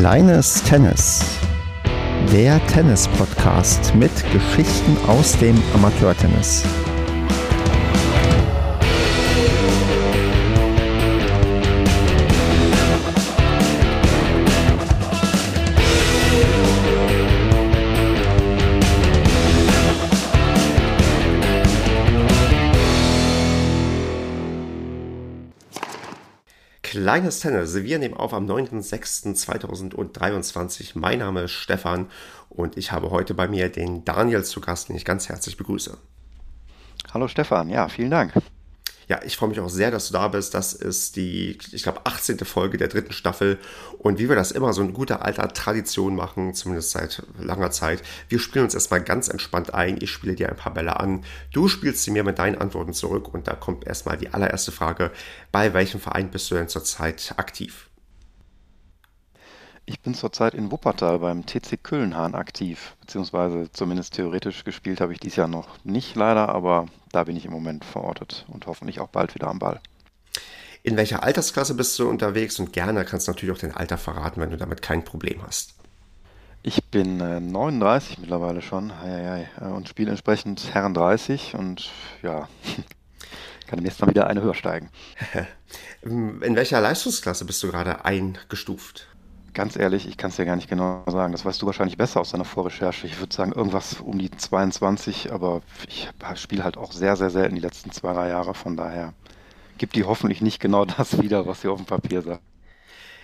Kleines Tennis. Der Tennis-Podcast mit Geschichten aus dem Amateurtennis. Kleines Tennis. Wir nehmen auf am 9.06.2023. Mein Name ist Stefan und ich habe heute bei mir den Daniel zu Gast, den ich ganz herzlich begrüße. Hallo Stefan, ja, vielen Dank. Ja, ich freue mich auch sehr, dass du da bist. Das ist die, ich glaube, 18. Folge der dritten Staffel. Und wie wir das immer so in guter alter Tradition machen, zumindest seit langer Zeit, wir spielen uns erstmal ganz entspannt ein. Ich spiele dir ein paar Bälle an. Du spielst sie mir mit deinen Antworten zurück. Und da kommt erstmal die allererste Frage. Bei welchem Verein bist du denn zurzeit aktiv? Ich bin zurzeit in Wuppertal beim TC Kölnhahn aktiv, beziehungsweise zumindest theoretisch gespielt habe ich dies Jahr noch nicht leider, aber da bin ich im Moment verortet und hoffentlich auch bald wieder am Ball. In welcher Altersklasse bist du unterwegs und gerne kannst du natürlich auch dein Alter verraten, wenn du damit kein Problem hast. Ich bin äh, 39 mittlerweile schon hei, hei, äh, und spiele entsprechend Herren 30 und ja, kann demnächst mal wieder eine höher steigen. In welcher Leistungsklasse bist du gerade eingestuft? Ganz ehrlich, ich kann es dir gar nicht genau sagen. Das weißt du wahrscheinlich besser aus deiner Vorrecherche. Ich würde sagen, irgendwas um die 22, aber ich spiele halt auch sehr, sehr selten die letzten zwei, drei Jahre. Von daher gibt die hoffentlich nicht genau das wieder, was sie auf dem Papier sagt.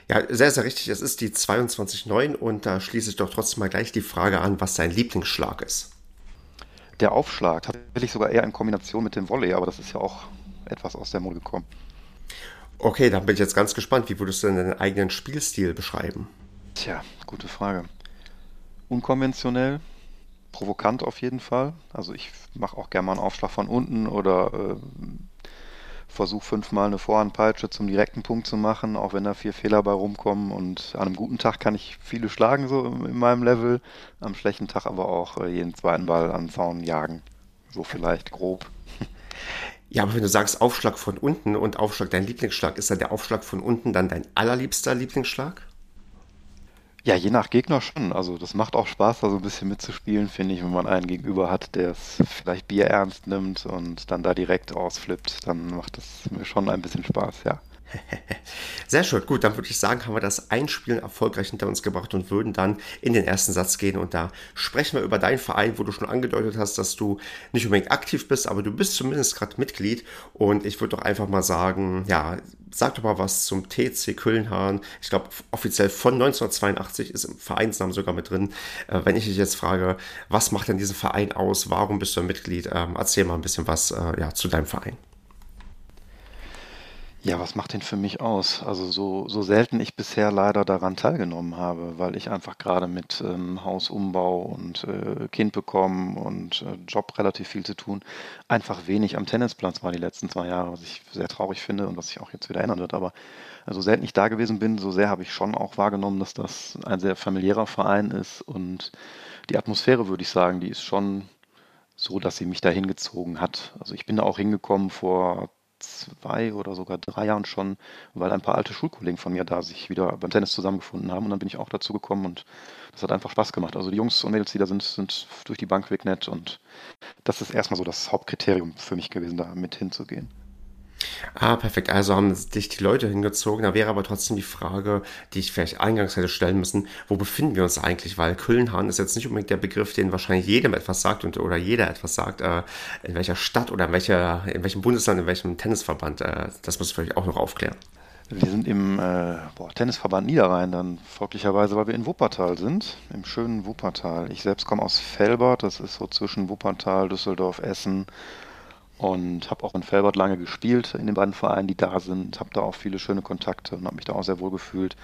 Ja, sehr, sehr richtig. Es ist die 22.9 und da schließe ich doch trotzdem mal gleich die Frage an, was dein Lieblingsschlag ist. Der Aufschlag, tatsächlich sogar eher in Kombination mit dem Volley, aber das ist ja auch etwas aus der Mode gekommen. Okay, dann bin ich jetzt ganz gespannt. Wie würdest du denn deinen eigenen Spielstil beschreiben? Tja, gute Frage. Unkonventionell, provokant auf jeden Fall. Also ich mache auch gerne mal einen Aufschlag von unten oder äh, versuche fünfmal eine Vorhandpeitsche zum direkten Punkt zu machen, auch wenn da vier Fehler bei rumkommen. Und an einem guten Tag kann ich viele schlagen, so in meinem Level. Am schlechten Tag aber auch äh, jeden zweiten Ball an Zaun jagen. So vielleicht grob. Ja, aber wenn du sagst Aufschlag von unten und Aufschlag dein Lieblingsschlag, ist dann der Aufschlag von unten dann dein allerliebster Lieblingsschlag? Ja, je nach Gegner schon. Also das macht auch Spaß, da so ein bisschen mitzuspielen, finde ich, wenn man einen gegenüber hat, der es vielleicht Bier ernst nimmt und dann da direkt ausflippt, dann macht das mir schon ein bisschen Spaß, ja. Sehr schön. Gut, dann würde ich sagen, haben wir das Einspielen erfolgreich hinter uns gebracht und würden dann in den ersten Satz gehen. Und da sprechen wir über deinen Verein, wo du schon angedeutet hast, dass du nicht unbedingt aktiv bist, aber du bist zumindest gerade Mitglied. Und ich würde doch einfach mal sagen, ja, sag doch mal was zum TC Kölnhahn. Ich glaube, offiziell von 1982 ist im Vereinsnamen sogar mit drin. Äh, wenn ich dich jetzt frage, was macht denn diesen Verein aus? Warum bist du ein Mitglied? Ähm, erzähl mal ein bisschen was äh, ja, zu deinem Verein. Ja, was macht den für mich aus? Also so, so selten ich bisher leider daran teilgenommen habe, weil ich einfach gerade mit ähm, Hausumbau und äh, Kind bekommen und äh, Job relativ viel zu tun, einfach wenig am Tennisplatz war die letzten zwei Jahre, was ich sehr traurig finde und was sich auch jetzt wieder ändern wird. Aber so also selten ich da gewesen bin, so sehr habe ich schon auch wahrgenommen, dass das ein sehr familiärer Verein ist und die Atmosphäre, würde ich sagen, die ist schon so, dass sie mich da hingezogen hat. Also ich bin da auch hingekommen vor zwei oder sogar drei Jahren schon, weil ein paar alte Schulkollegen von mir da sich wieder beim Tennis zusammengefunden haben und dann bin ich auch dazu gekommen und das hat einfach Spaß gemacht. Also die Jungs und Mädels, die da sind, sind durch die Bank weg nett und das ist erstmal so das Hauptkriterium für mich gewesen, da mit hinzugehen. Ah, perfekt. Also haben dich die Leute hingezogen. Da wäre aber trotzdem die Frage, die ich vielleicht eingangs hätte stellen müssen, wo befinden wir uns eigentlich? Weil Kölnhahn ist jetzt nicht unbedingt der Begriff, den wahrscheinlich jedem etwas sagt und, oder jeder etwas sagt. Äh, in welcher Stadt oder in, welcher, in welchem Bundesland, in welchem Tennisverband? Äh, das muss ich vielleicht auch noch aufklären. Wir sind im äh, boah, Tennisverband Niederrhein dann folglicherweise, weil wir in Wuppertal sind, im schönen Wuppertal. Ich selbst komme aus Felbert, das ist so zwischen Wuppertal, Düsseldorf, Essen und habe auch in Felbert lange gespielt in den beiden Vereinen, die da sind. Habe da auch viele schöne Kontakte und habe mich da auch sehr wohl gefühlt.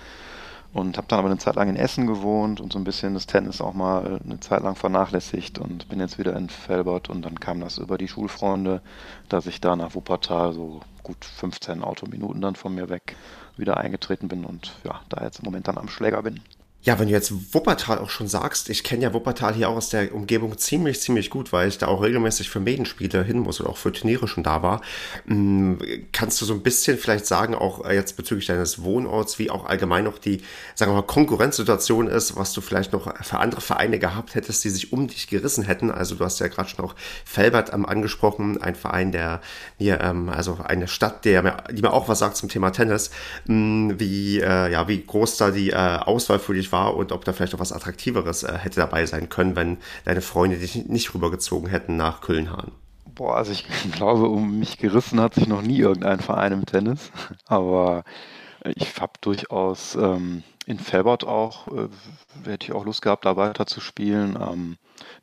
Und habe dann aber eine Zeit lang in Essen gewohnt und so ein bisschen das Tennis auch mal eine Zeit lang vernachlässigt und bin jetzt wieder in Felbert und dann kam das über die Schulfreunde, dass ich da nach Wuppertal so gut 15 Autominuten dann von mir weg wieder eingetreten bin und ja, da jetzt im Moment dann am Schläger bin. Ja, wenn du jetzt Wuppertal auch schon sagst, ich kenne ja Wuppertal hier auch aus der Umgebung ziemlich, ziemlich gut, weil ich da auch regelmäßig für Medenspiele hin muss oder auch für Turniere schon da war. Mm, kannst du so ein bisschen vielleicht sagen, auch jetzt bezüglich deines Wohnorts, wie auch allgemein noch die, sagen wir mal, Konkurrenzsituation ist, was du vielleicht noch für andere Vereine gehabt hättest, die sich um dich gerissen hätten? Also du hast ja gerade schon auch Felbert ähm, angesprochen, ein Verein, der hier, ähm, also eine Stadt, der mir, die mir auch was sagt zum Thema Tennis, mm, wie, äh, ja, wie groß da die äh, Auswahl für dich war und ob da vielleicht noch was Attraktiveres äh, hätte dabei sein können, wenn deine Freunde dich nicht rübergezogen hätten nach Köln-Hahn. Boah, also ich glaube, um mich gerissen hat sich noch nie irgendein Verein im Tennis. Aber ich habe durchaus ähm, in Felbert auch, äh, hätte ich auch Lust gehabt, da weiter zu spielen. Ähm,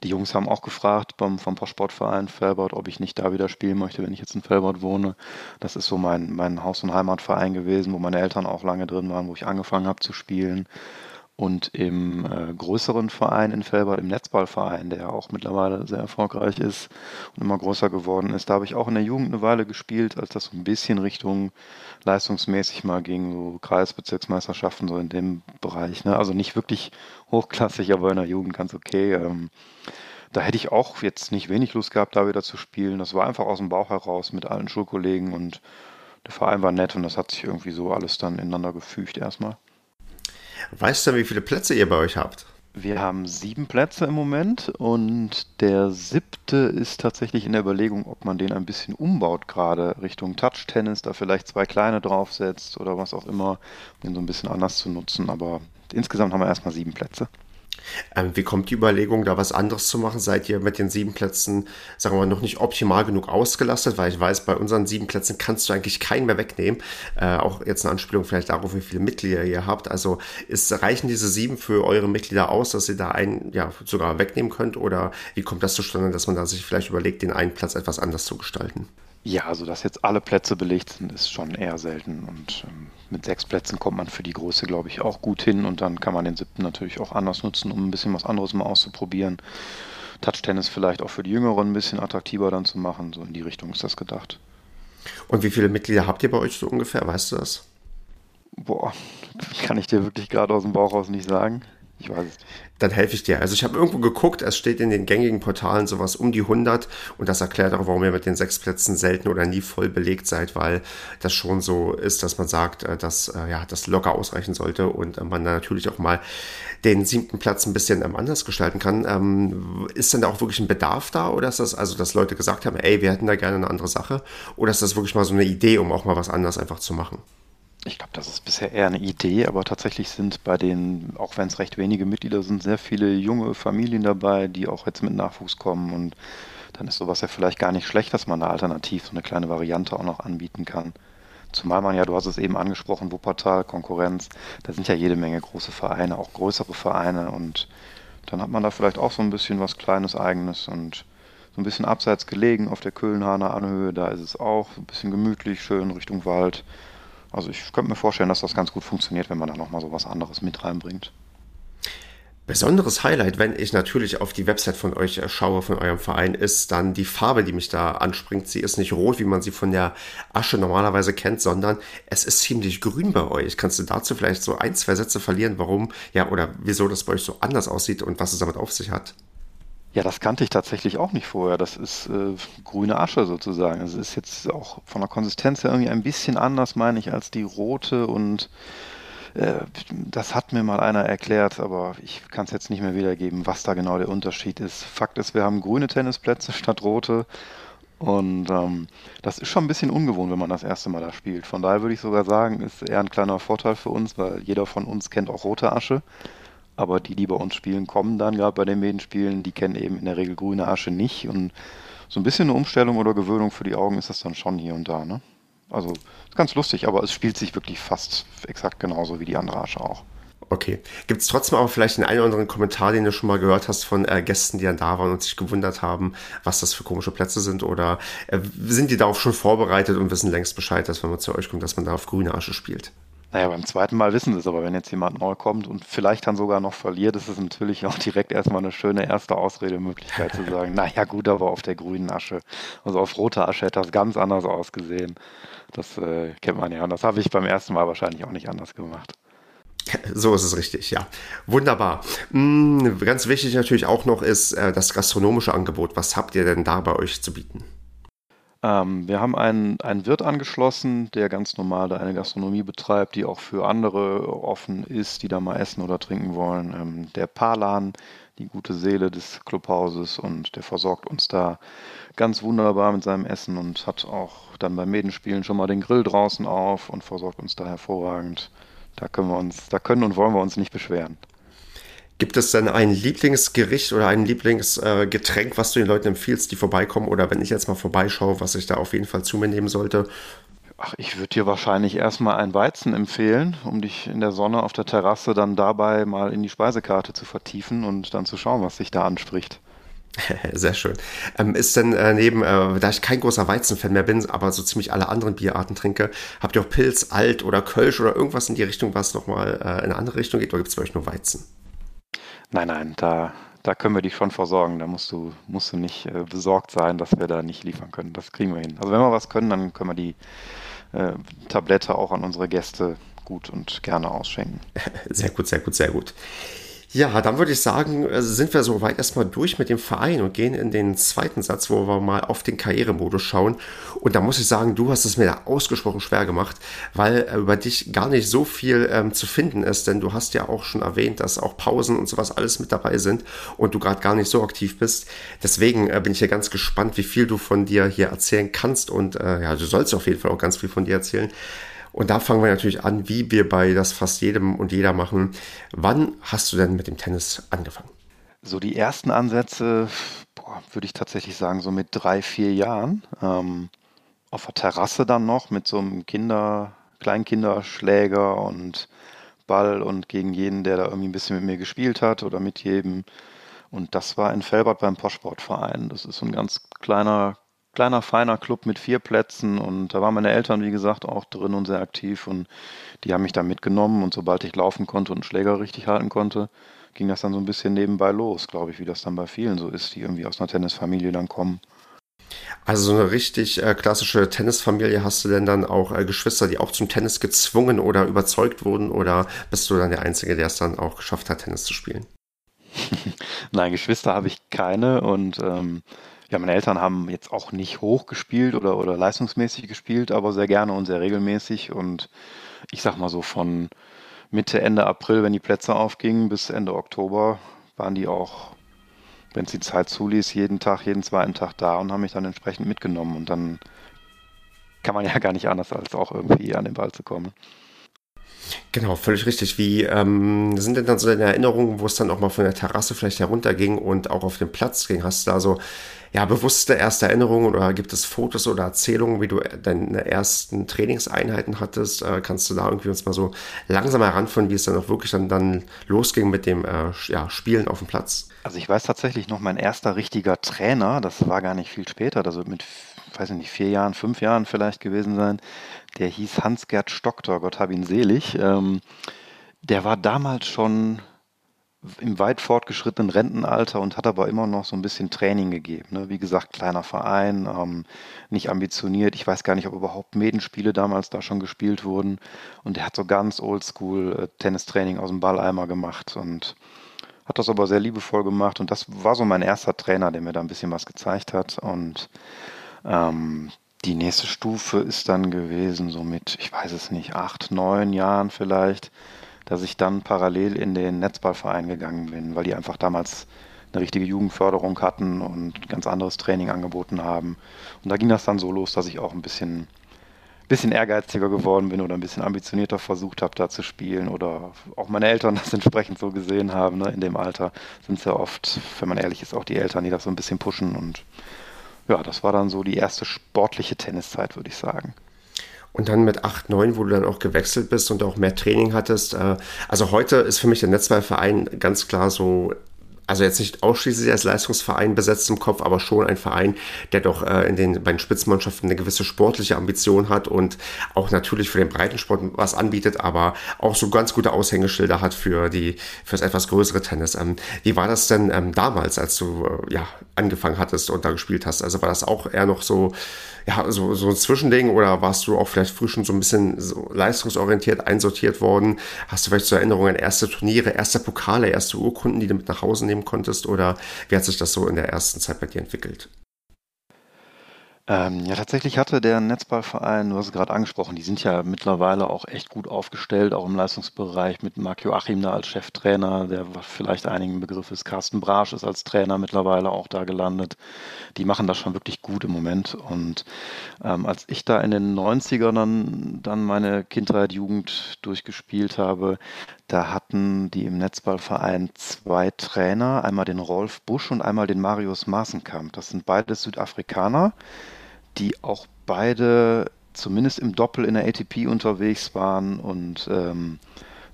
die Jungs haben auch gefragt beim, vom Sportverein Felbert, ob ich nicht da wieder spielen möchte, wenn ich jetzt in Felbert wohne. Das ist so mein, mein Haus- und Heimatverein gewesen, wo meine Eltern auch lange drin waren, wo ich angefangen habe zu spielen. Und im äh, größeren Verein in Felbert, im Netzballverein, der auch mittlerweile sehr erfolgreich ist und immer größer geworden ist, da habe ich auch in der Jugend eine Weile gespielt, als das so ein bisschen Richtung leistungsmäßig mal ging, so Kreisbezirksmeisterschaften, so in dem Bereich. Ne? Also nicht wirklich hochklassig, aber in der Jugend ganz okay. Ähm, da hätte ich auch jetzt nicht wenig Lust gehabt, da wieder zu spielen. Das war einfach aus dem Bauch heraus mit allen Schulkollegen und der Verein war nett und das hat sich irgendwie so alles dann ineinander gefügt erstmal. Weißt du, wie viele Plätze ihr bei euch habt? Wir haben sieben Plätze im Moment und der siebte ist tatsächlich in der Überlegung, ob man den ein bisschen umbaut, gerade Richtung Touch-Tennis, da vielleicht zwei kleine draufsetzt oder was auch immer, um den so ein bisschen anders zu nutzen. Aber insgesamt haben wir erstmal sieben Plätze. Ähm, wie kommt die Überlegung, da was anderes zu machen? Seid ihr mit den sieben Plätzen, sagen wir mal, noch nicht optimal genug ausgelastet? Weil ich weiß, bei unseren sieben Plätzen kannst du eigentlich keinen mehr wegnehmen. Äh, auch jetzt eine Anspielung vielleicht darauf, wie viele Mitglieder ihr habt. Also ist, reichen diese sieben für eure Mitglieder aus, dass ihr da einen ja, sogar wegnehmen könnt? Oder wie kommt das zustande, dass man da sich vielleicht überlegt, den einen Platz etwas anders zu gestalten? Ja, also dass jetzt alle Plätze belegt sind, ist schon eher selten. Und ähm, mit sechs Plätzen kommt man für die Größe, glaube ich, auch gut hin. Und dann kann man den siebten natürlich auch anders nutzen, um ein bisschen was anderes mal auszuprobieren. Touch-Tennis vielleicht auch für die Jüngeren ein bisschen attraktiver dann zu machen. So in die Richtung ist das gedacht. Und wie viele Mitglieder habt ihr bei euch so ungefähr? Weißt du das? Boah, kann ich dir wirklich gerade aus dem Bauch raus nicht sagen. Ich weiß es. Dann helfe ich dir. Also ich habe irgendwo geguckt, es steht in den gängigen Portalen sowas um die 100 und das erklärt auch, warum ihr mit den sechs Plätzen selten oder nie voll belegt seid, weil das schon so ist, dass man sagt, äh, dass äh, ja, das locker ausreichen sollte und äh, man dann natürlich auch mal den siebten Platz ein bisschen ähm, anders gestalten kann. Ähm, ist denn da auch wirklich ein Bedarf da oder ist das also, dass Leute gesagt haben, ey, wir hätten da gerne eine andere Sache oder ist das wirklich mal so eine Idee, um auch mal was anderes einfach zu machen? Ich glaube, das ist bisher eher eine Idee, aber tatsächlich sind bei den, auch wenn es recht wenige Mitglieder sind, sehr viele junge Familien dabei, die auch jetzt mit Nachwuchs kommen und dann ist sowas ja vielleicht gar nicht schlecht, dass man da alternativ so eine kleine Variante auch noch anbieten kann. Zumal man ja, du hast es eben angesprochen, Wuppertal, Konkurrenz, da sind ja jede Menge große Vereine, auch größere Vereine und dann hat man da vielleicht auch so ein bisschen was Kleines Eigenes und so ein bisschen abseits gelegen auf der Kölnhahner Anhöhe, da ist es auch ein bisschen gemütlich, schön Richtung Wald. Also ich könnte mir vorstellen, dass das ganz gut funktioniert, wenn man da nochmal so was anderes mit reinbringt. Besonderes Highlight, wenn ich natürlich auf die Website von euch schaue, von eurem Verein, ist dann die Farbe, die mich da anspringt. Sie ist nicht rot, wie man sie von der Asche normalerweise kennt, sondern es ist ziemlich grün bei euch. Kannst du dazu vielleicht so ein, zwei Sätze verlieren, warum, ja, oder wieso das bei euch so anders aussieht und was es damit auf sich hat? Ja, das kannte ich tatsächlich auch nicht vorher. Das ist äh, grüne Asche sozusagen. Es ist jetzt auch von der Konsistenz her irgendwie ein bisschen anders, meine ich, als die rote. Und äh, das hat mir mal einer erklärt, aber ich kann es jetzt nicht mehr wiedergeben, was da genau der Unterschied ist. Fakt ist, wir haben grüne Tennisplätze statt rote. Und ähm, das ist schon ein bisschen ungewohnt, wenn man das erste Mal da spielt. Von daher würde ich sogar sagen, ist eher ein kleiner Vorteil für uns, weil jeder von uns kennt auch rote Asche. Aber die, die bei uns spielen, kommen dann gerade bei den Medenspielen, die kennen eben in der Regel grüne Asche nicht. Und so ein bisschen eine Umstellung oder Gewöhnung für die Augen ist das dann schon hier und da. Ne? Also ist ganz lustig, aber es spielt sich wirklich fast exakt genauso wie die andere Asche auch. Okay. Gibt es trotzdem auch vielleicht einen einen oder anderen Kommentar, den du schon mal gehört hast von äh, Gästen, die dann da waren und sich gewundert haben, was das für komische Plätze sind? Oder äh, sind die darauf schon vorbereitet und wissen längst Bescheid, dass wenn man zu euch kommt, dass man da auf grüne Asche spielt? Naja, beim zweiten Mal wissen sie es, aber wenn jetzt jemand neu kommt und vielleicht dann sogar noch verliert, ist es natürlich auch direkt erstmal eine schöne erste Ausredemöglichkeit zu sagen, naja gut, aber auf der grünen Asche, also auf roter Asche hätte das ganz anders ausgesehen. Das äh, kennt man ja und das habe ich beim ersten Mal wahrscheinlich auch nicht anders gemacht. So ist es richtig, ja. Wunderbar. Mm, ganz wichtig natürlich auch noch ist äh, das gastronomische Angebot. Was habt ihr denn da bei euch zu bieten? Ähm, wir haben einen, einen Wirt angeschlossen, der ganz normal eine Gastronomie betreibt, die auch für andere offen ist, die da mal essen oder trinken wollen. Ähm, der Palan, die gute Seele des Clubhauses und der versorgt uns da ganz wunderbar mit seinem Essen und hat auch dann beim Medenspielen schon mal den Grill draußen auf und versorgt uns da hervorragend. Da können wir uns, da können und wollen wir uns nicht beschweren. Gibt es denn ein Lieblingsgericht oder ein Lieblingsgetränk, was du den Leuten empfiehlst, die vorbeikommen? Oder wenn ich jetzt mal vorbeischaue, was ich da auf jeden Fall zu mir nehmen sollte? Ach, ich würde dir wahrscheinlich erstmal ein Weizen empfehlen, um dich in der Sonne auf der Terrasse dann dabei mal in die Speisekarte zu vertiefen und dann zu schauen, was sich da anspricht. Sehr schön. Ähm, ist denn äh, neben, äh, da ich kein großer Weizenfan mehr bin, aber so ziemlich alle anderen Bierarten trinke, habt ihr auch Pilz, Alt oder Kölsch oder irgendwas in die Richtung, was nochmal äh, in eine andere Richtung geht, oder gibt es bei euch nur Weizen? Nein, nein, da, da können wir dich schon versorgen. Da musst du, musst du nicht äh, besorgt sein, dass wir da nicht liefern können. Das kriegen wir hin. Also wenn wir was können, dann können wir die äh, Tablette auch an unsere Gäste gut und gerne ausschenken. Sehr gut, sehr gut, sehr gut. Ja, dann würde ich sagen, äh, sind wir soweit erstmal durch mit dem Verein und gehen in den zweiten Satz, wo wir mal auf den Karrieremodus schauen. Und da muss ich sagen, du hast es mir da ausgesprochen schwer gemacht, weil äh, über dich gar nicht so viel ähm, zu finden ist, denn du hast ja auch schon erwähnt, dass auch Pausen und sowas alles mit dabei sind und du gerade gar nicht so aktiv bist. Deswegen äh, bin ich hier ganz gespannt, wie viel du von dir hier erzählen kannst und äh, ja, du sollst auf jeden Fall auch ganz viel von dir erzählen. Und da fangen wir natürlich an, wie wir bei das fast jedem und jeder machen. Wann hast du denn mit dem Tennis angefangen? So die ersten Ansätze, boah, würde ich tatsächlich sagen, so mit drei, vier Jahren. Ähm, auf der Terrasse dann noch mit so einem Kinder, Kleinkinderschläger und Ball und gegen jeden, der da irgendwie ein bisschen mit mir gespielt hat oder mit jedem. Und das war in Felbert beim Postsportverein. Das ist so ein ganz kleiner kleiner, feiner Club mit vier Plätzen und da waren meine Eltern, wie gesagt, auch drin und sehr aktiv und die haben mich da mitgenommen und sobald ich laufen konnte und Schläger richtig halten konnte, ging das dann so ein bisschen nebenbei los, glaube ich, wie das dann bei vielen so ist, die irgendwie aus einer Tennisfamilie dann kommen. Also so eine richtig äh, klassische Tennisfamilie hast du denn dann auch äh, Geschwister, die auch zum Tennis gezwungen oder überzeugt wurden oder bist du dann der Einzige, der es dann auch geschafft hat, Tennis zu spielen? Nein, Geschwister habe ich keine und ähm, ja, meine Eltern haben jetzt auch nicht hoch gespielt oder, oder leistungsmäßig gespielt, aber sehr gerne und sehr regelmäßig. Und ich sag mal so von Mitte, Ende April, wenn die Plätze aufgingen, bis Ende Oktober waren die auch, wenn es die Zeit zuließ, jeden Tag, jeden zweiten Tag da und haben mich dann entsprechend mitgenommen. Und dann kann man ja gar nicht anders, als auch irgendwie an den Ball zu kommen. Genau, völlig richtig. Wie ähm, sind denn dann so deine Erinnerungen, wo es dann auch mal von der Terrasse vielleicht herunterging und auch auf den Platz ging? Hast du da so ja, bewusste erste Erinnerungen oder gibt es Fotos oder Erzählungen, wie du deine ersten Trainingseinheiten hattest? Äh, kannst du da irgendwie uns mal so langsam heranführen, wie es dann auch wirklich dann, dann losging mit dem äh, ja, Spielen auf dem Platz? Also ich weiß tatsächlich noch, mein erster richtiger Trainer, das war gar nicht viel später, wird mit, weiß ich nicht, vier Jahren, fünf Jahren vielleicht gewesen sein, der hieß Hans-Gerd Stocktor, Gott hab ihn selig. Ähm, der war damals schon im weit fortgeschrittenen Rentenalter und hat aber immer noch so ein bisschen Training gegeben. Ne? Wie gesagt, kleiner Verein, ähm, nicht ambitioniert. Ich weiß gar nicht, ob überhaupt Medenspiele damals da schon gespielt wurden. Und er hat so ganz oldschool äh, Tennistraining aus dem Balleimer gemacht und hat das aber sehr liebevoll gemacht. Und das war so mein erster Trainer, der mir da ein bisschen was gezeigt hat. Und ähm, die nächste Stufe ist dann gewesen, so mit, ich weiß es nicht, acht, neun Jahren vielleicht dass ich dann parallel in den Netzballverein gegangen bin, weil die einfach damals eine richtige Jugendförderung hatten und ganz anderes Training angeboten haben. Und da ging das dann so los, dass ich auch ein bisschen, bisschen ehrgeiziger geworden bin oder ein bisschen ambitionierter versucht habe, da zu spielen oder auch meine Eltern das entsprechend so gesehen haben. Ne? In dem Alter sind es ja oft, wenn man ehrlich ist, auch die Eltern, die das so ein bisschen pushen und ja, das war dann so die erste sportliche Tenniszeit, würde ich sagen. Und dann mit 8, 9, wo du dann auch gewechselt bist und auch mehr Training hattest. Äh, also heute ist für mich der Netzballverein ganz klar so also jetzt nicht ausschließlich als Leistungsverein besetzt im Kopf, aber schon ein Verein, der doch äh, in den bei den Spitzenmannschaften eine gewisse sportliche Ambition hat und auch natürlich für den Breitensport was anbietet, aber auch so ganz gute Aushängeschilder hat für die für das etwas größere Tennis. Ähm, wie war das denn ähm, damals, als du äh, ja angefangen hattest und da gespielt hast? Also war das auch eher noch so ja so so ein Zwischending oder warst du auch vielleicht früh schon so ein bisschen so leistungsorientiert einsortiert worden? Hast du vielleicht so Erinnerungen an erste Turniere, erste Pokale, erste Urkunden, die du mit nach Hause nehmen konntest? Oder wie hat sich das so in der ersten Zeit bei dir entwickelt? Ähm, ja, tatsächlich hatte der Netzballverein, du hast es gerade angesprochen, die sind ja mittlerweile auch echt gut aufgestellt, auch im Leistungsbereich mit Marc Joachim da als Cheftrainer, der vielleicht einigen Begriff ist. Carsten Brasch ist als Trainer mittlerweile auch da gelandet. Die machen das schon wirklich gut im Moment. Und ähm, als ich da in den 90ern dann, dann meine Kindheit, Jugend durchgespielt habe, da hatten die im Netzballverein zwei Trainer, einmal den Rolf Busch und einmal den Marius Maaßenkamp. Das sind beide Südafrikaner die auch beide zumindest im Doppel in der ATP unterwegs waren und ähm,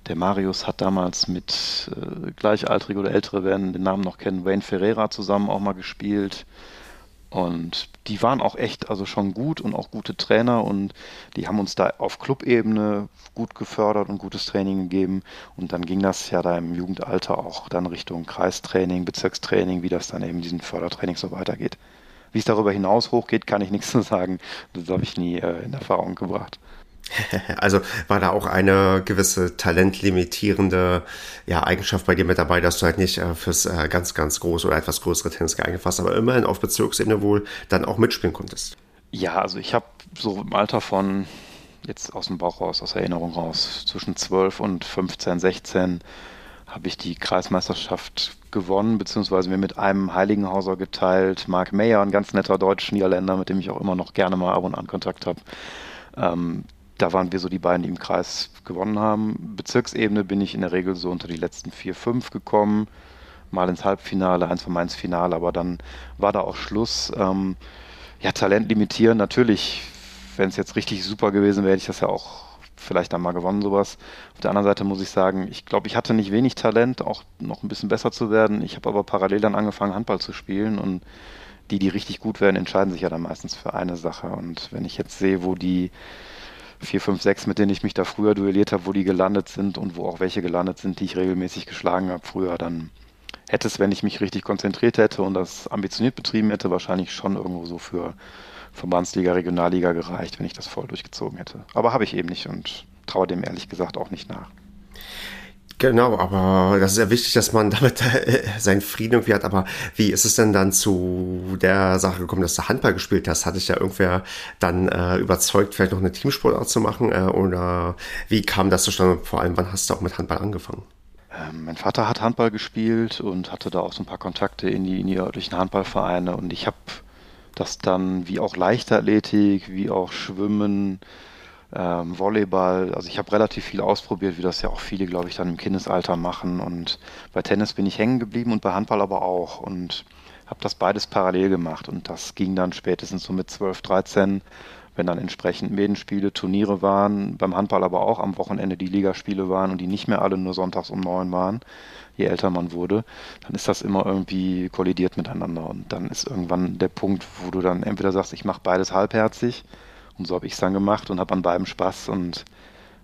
der Marius hat damals mit äh, Gleichaltrige oder Ältere werden den Namen noch kennen, Wayne Ferreira zusammen auch mal gespielt. Und die waren auch echt, also schon gut und auch gute Trainer und die haben uns da auf Clubebene gut gefördert und gutes Training gegeben. Und dann ging das ja da im Jugendalter auch dann Richtung Kreistraining, Bezirkstraining, wie das dann eben diesen Fördertraining so weitergeht. Wie es darüber hinaus hochgeht, kann ich nichts zu sagen. Das habe ich nie äh, in Erfahrung gebracht. Also war da auch eine gewisse talentlimitierende ja, Eigenschaft bei dir mit dabei, dass du halt nicht äh, fürs äh, ganz, ganz große oder etwas größere Tennis geeignet warst, aber immerhin auf Bezirksebene wohl dann auch mitspielen konntest. Ja, also ich habe so im Alter von jetzt aus dem Bauch raus, aus Erinnerung raus, zwischen 12 und 15, 16 habe ich die Kreismeisterschaft gewonnen, beziehungsweise mir mit einem Heiligenhauser geteilt. Mark Mayer, ein ganz netter Deutsch-Niederländer, mit dem ich auch immer noch gerne mal ab und an Kontakt habe. Ähm, da waren wir so die beiden, die im Kreis gewonnen haben. Bezirksebene bin ich in der Regel so unter die letzten vier, fünf gekommen. Mal ins Halbfinale, eins von meins Finale, aber dann war da auch Schluss. Ähm, ja, Talent limitieren, natürlich, wenn es jetzt richtig super gewesen wäre, hätte ich das ja auch vielleicht dann mal gewonnen, sowas. Auf der anderen Seite muss ich sagen, ich glaube, ich hatte nicht wenig Talent, auch noch ein bisschen besser zu werden. Ich habe aber parallel dann angefangen, Handball zu spielen und die, die richtig gut werden, entscheiden sich ja dann meistens für eine Sache. Und wenn ich jetzt sehe, wo die vier, fünf, sechs, mit denen ich mich da früher duelliert habe, wo die gelandet sind und wo auch welche gelandet sind, die ich regelmäßig geschlagen habe früher, dann hätte es, wenn ich mich richtig konzentriert hätte und das ambitioniert betrieben hätte, wahrscheinlich schon irgendwo so für Verbandsliga, Regionalliga gereicht, wenn ich das voll durchgezogen hätte. Aber habe ich eben nicht und traue dem ehrlich gesagt auch nicht nach. Genau, aber das ist ja wichtig, dass man damit äh, seinen Frieden irgendwie hat. Aber wie ist es denn dann zu der Sache gekommen, dass du Handball gespielt hast? Hatte ich ja irgendwer dann äh, überzeugt, vielleicht noch eine Teamsportart zu machen? Äh, oder wie kam das zustande? Vor allem, wann hast du auch mit Handball angefangen? Ähm, mein Vater hat Handball gespielt und hatte da auch so ein paar Kontakte in die, in die örtlichen Handballvereine. Und ich habe das dann wie auch Leichtathletik, wie auch Schwimmen, ähm, Volleyball, also ich habe relativ viel ausprobiert, wie das ja auch viele, glaube ich, dann im Kindesalter machen. Und bei Tennis bin ich hängen geblieben und bei Handball aber auch. Und habe das beides parallel gemacht. Und das ging dann spätestens so mit 12, 13, wenn dann entsprechend Medenspiele, Turniere waren, beim Handball aber auch am Wochenende die Ligaspiele waren und die nicht mehr alle nur sonntags um neun waren, je älter man wurde, dann ist das immer irgendwie kollidiert miteinander. Und dann ist irgendwann der Punkt, wo du dann entweder sagst, ich mache beides halbherzig. Und so habe ich es dann gemacht und habe an beidem Spaß und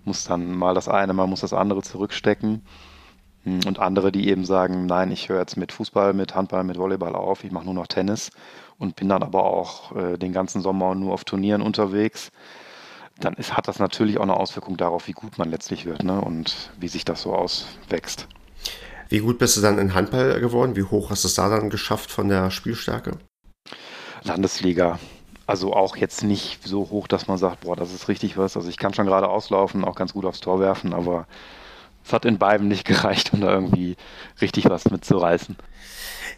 muss dann mal das eine, mal muss das andere zurückstecken. Hm, und andere, die eben sagen, nein, ich höre jetzt mit Fußball, mit Handball, mit Volleyball auf, ich mache nur noch Tennis und bin dann aber auch äh, den ganzen Sommer nur auf Turnieren unterwegs, dann ist, hat das natürlich auch eine Auswirkung darauf, wie gut man letztlich wird ne? und wie sich das so auswächst. Wie gut bist du dann in Handball geworden? Wie hoch hast du es da dann geschafft von der Spielstärke? Landesliga. Also auch jetzt nicht so hoch, dass man sagt, boah, das ist richtig was. Also ich kann schon gerade auslaufen, auch ganz gut aufs Tor werfen, aber es hat in beiden nicht gereicht, um da irgendwie richtig was mitzureißen.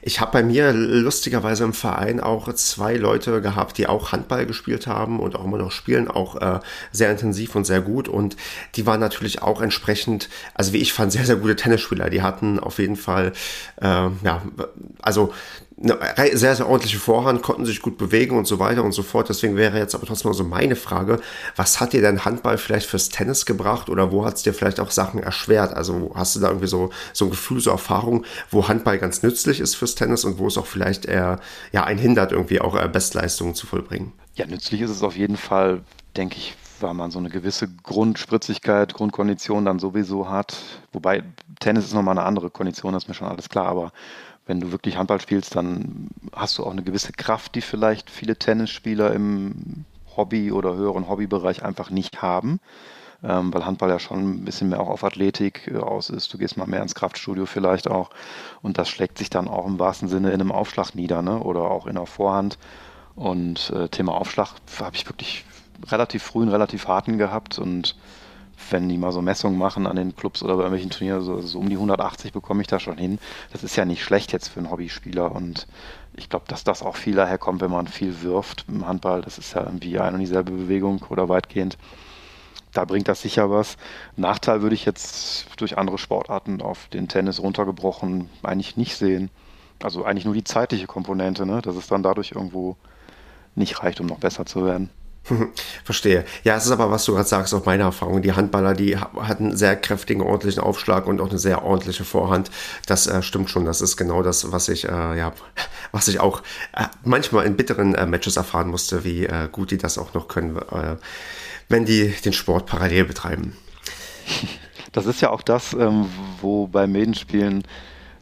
Ich habe bei mir lustigerweise im Verein auch zwei Leute gehabt, die auch Handball gespielt haben und auch immer noch spielen, auch äh, sehr intensiv und sehr gut. Und die waren natürlich auch entsprechend, also wie ich fand, sehr, sehr gute Tennisspieler. Die hatten auf jeden Fall, äh, ja, also eine sehr, sehr ordentliche Vorhand, konnten sich gut bewegen und so weiter und so fort. Deswegen wäre jetzt aber trotzdem so meine Frage, was hat dir dein Handball vielleicht fürs Tennis gebracht oder wo hat es dir vielleicht auch Sachen erschwert? Also hast du da irgendwie so, so ein Gefühl, so Erfahrung, wo Handball ganz nützlich ist fürs Tennis und wo es auch vielleicht eher ja, einen hindert, irgendwie auch äh, Bestleistungen zu vollbringen? Ja, nützlich ist es auf jeden Fall, denke ich, weil man so eine gewisse Grundspritzigkeit, Grundkondition dann sowieso hat. Wobei Tennis ist nochmal eine andere Kondition, das ist mir schon alles klar, aber wenn du wirklich Handball spielst, dann hast du auch eine gewisse Kraft, die vielleicht viele Tennisspieler im Hobby oder höheren Hobbybereich einfach nicht haben, ähm, weil Handball ja schon ein bisschen mehr auch auf Athletik äh, aus ist. Du gehst mal mehr ins Kraftstudio vielleicht auch und das schlägt sich dann auch im wahrsten Sinne in einem Aufschlag nieder ne? oder auch in der Vorhand. Und äh, Thema Aufschlag habe ich wirklich relativ früh einen relativ harten gehabt und wenn die mal so Messungen machen an den Clubs oder bei irgendwelchen Turnieren, so, so um die 180 bekomme ich da schon hin. Das ist ja nicht schlecht jetzt für einen Hobbyspieler und ich glaube, dass das auch viel daher kommt, wenn man viel wirft im Handball. Das ist ja irgendwie ein und dieselbe Bewegung oder weitgehend. Da bringt das sicher was. Nachteil würde ich jetzt durch andere Sportarten auf den Tennis runtergebrochen eigentlich nicht sehen. Also eigentlich nur die zeitliche Komponente, ne? dass es dann dadurch irgendwo nicht reicht, um noch besser zu werden. Verstehe. Ja, es ist aber, was du gerade sagst, auch meine Erfahrung. Die Handballer, die hatten einen sehr kräftigen, ordentlichen Aufschlag und auch eine sehr ordentliche Vorhand. Das äh, stimmt schon. Das ist genau das, was ich, äh, ja, was ich auch äh, manchmal in bitteren äh, Matches erfahren musste, wie äh, gut die das auch noch können, äh, wenn die den Sport parallel betreiben. Das ist ja auch das, ähm, wo bei Medenspielen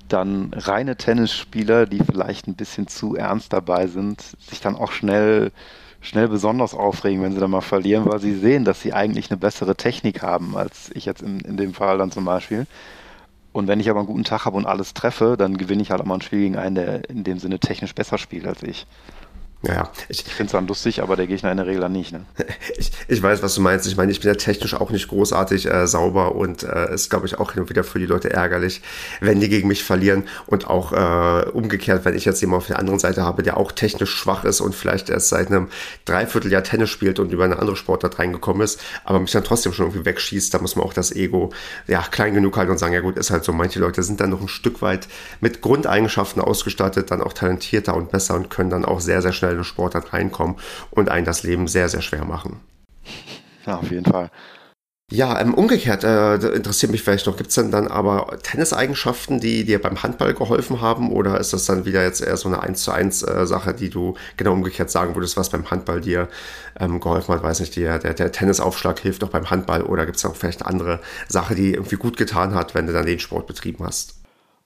dann reine Tennisspieler, die vielleicht ein bisschen zu ernst dabei sind, sich dann auch schnell schnell besonders aufregen, wenn sie dann mal verlieren, weil sie sehen, dass sie eigentlich eine bessere Technik haben, als ich jetzt in, in dem Fall dann zum Beispiel. Und wenn ich aber einen guten Tag habe und alles treffe, dann gewinne ich halt auch mal ein Spiel gegen einen, der in dem Sinne technisch besser spielt als ich. Ja, ja. Ich, ich finde es dann lustig, aber der Gegner in der Regel dann nicht. Ne? Ich, ich weiß, was du meinst. Ich meine, ich bin ja technisch auch nicht großartig äh, sauber und äh, ist, glaube ich, auch hin und wieder für die Leute ärgerlich, wenn die gegen mich verlieren. Und auch äh, umgekehrt, wenn ich jetzt jemanden auf der anderen Seite habe, der auch technisch schwach ist und vielleicht erst seit einem Dreivierteljahr Tennis spielt und über eine andere Sportart reingekommen ist, aber mich dann trotzdem schon irgendwie wegschießt, da muss man auch das Ego ja klein genug halten und sagen, ja gut, ist halt so. Manche Leute sind dann noch ein Stück weit mit Grundeigenschaften ausgestattet, dann auch talentierter und besser und können dann auch sehr, sehr schnell eine Sportart reinkommen und einen das Leben sehr, sehr schwer machen. Ja, auf jeden Fall. Ja, ähm, umgekehrt äh, interessiert mich vielleicht noch, gibt es denn dann aber Tenniseigenschaften, die dir beim Handball geholfen haben oder ist das dann wieder jetzt eher so eine 1 zu 1 äh, Sache, die du genau umgekehrt sagen würdest, was beim Handball dir ähm, geholfen hat? Weiß nicht, der, der, der Tennisaufschlag hilft auch beim Handball oder gibt es auch vielleicht eine andere Sache, die irgendwie gut getan hat, wenn du dann den Sport betrieben hast?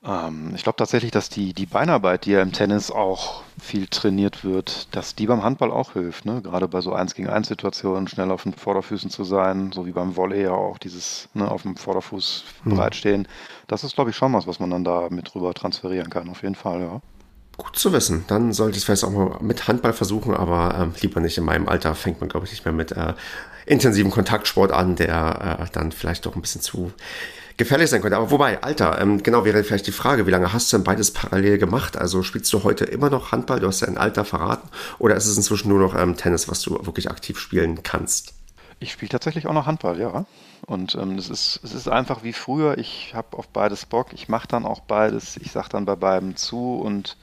Ähm, ich glaube tatsächlich, dass die, die Beinarbeit, die ja im Tennis auch viel trainiert wird, dass die beim Handball auch hilft. Ne? Gerade bei so 1 gegen 1 Situationen schnell auf den Vorderfüßen zu sein, so wie beim Volley ja auch dieses ne, auf dem Vorderfuß hm. bereitstehen. Das ist, glaube ich, schon was, was man dann da mit rüber transferieren kann, auf jeden Fall, ja. Gut zu wissen. Dann sollte ich es vielleicht auch mal mit Handball versuchen, aber ähm, lieber nicht. In meinem Alter fängt man, glaube ich, nicht mehr mit äh, intensiven Kontaktsport an, der äh, dann vielleicht doch ein bisschen zu gefährlich sein könnte. Aber wobei, Alter, ähm, genau wäre vielleicht die Frage, wie lange hast du denn beides parallel gemacht? Also spielst du heute immer noch Handball? Du hast dein Alter verraten. Oder ist es inzwischen nur noch ähm, Tennis, was du wirklich aktiv spielen kannst? Ich spiele tatsächlich auch noch Handball, ja. Und ähm, es, ist, es ist einfach wie früher. Ich habe auf beides Bock. Ich mache dann auch beides. Ich sage dann bei beiden zu und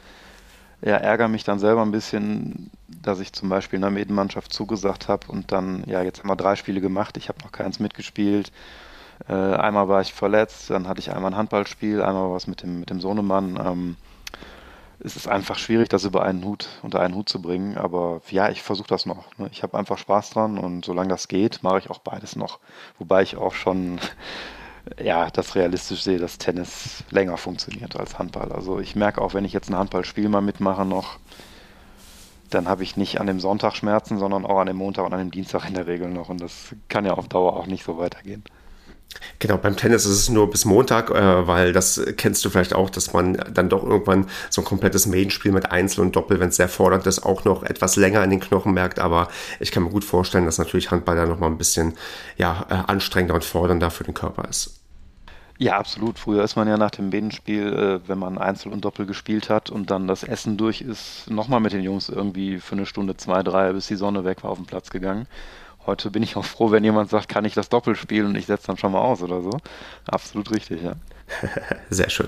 ja, ärgere mich dann selber ein bisschen, dass ich zum Beispiel in der Medenmannschaft zugesagt habe und dann, ja, jetzt haben wir drei Spiele gemacht. Ich habe noch keins mitgespielt. Äh, einmal war ich verletzt, dann hatte ich einmal ein Handballspiel, einmal was mit dem, mit dem Sohnemann. Ähm, es ist einfach schwierig, das über einen Hut, unter einen Hut zu bringen. Aber ja, ich versuche das noch. Ne? Ich habe einfach Spaß dran und solange das geht, mache ich auch beides noch. Wobei ich auch schon ja, das realistisch sehe, dass Tennis länger funktioniert als Handball. Also ich merke auch, wenn ich jetzt ein Handballspiel mal mitmache noch, dann habe ich nicht an dem Sonntag Schmerzen, sondern auch an dem Montag und an dem Dienstag in der Regel noch. Und das kann ja auf Dauer auch nicht so weitergehen. Genau, beim Tennis ist es nur bis Montag, äh, weil das kennst du vielleicht auch, dass man dann doch irgendwann so ein komplettes Main-Spiel mit Einzel und Doppel, wenn es sehr fordernd ist, auch noch etwas länger in den Knochen merkt. Aber ich kann mir gut vorstellen, dass natürlich Handball da nochmal ein bisschen ja, äh, anstrengender und fordernder für den Körper ist. Ja, absolut. Früher ist man ja nach dem Bedenspiel, äh, wenn man Einzel und Doppel gespielt hat und dann das Essen durch ist, nochmal mit den Jungs irgendwie für eine Stunde, zwei, drei, bis die Sonne weg war, auf den Platz gegangen. Heute bin ich auch froh, wenn jemand sagt, kann ich das Doppel spielen und ich setze dann schon mal aus oder so. Absolut richtig, ja. Sehr schön.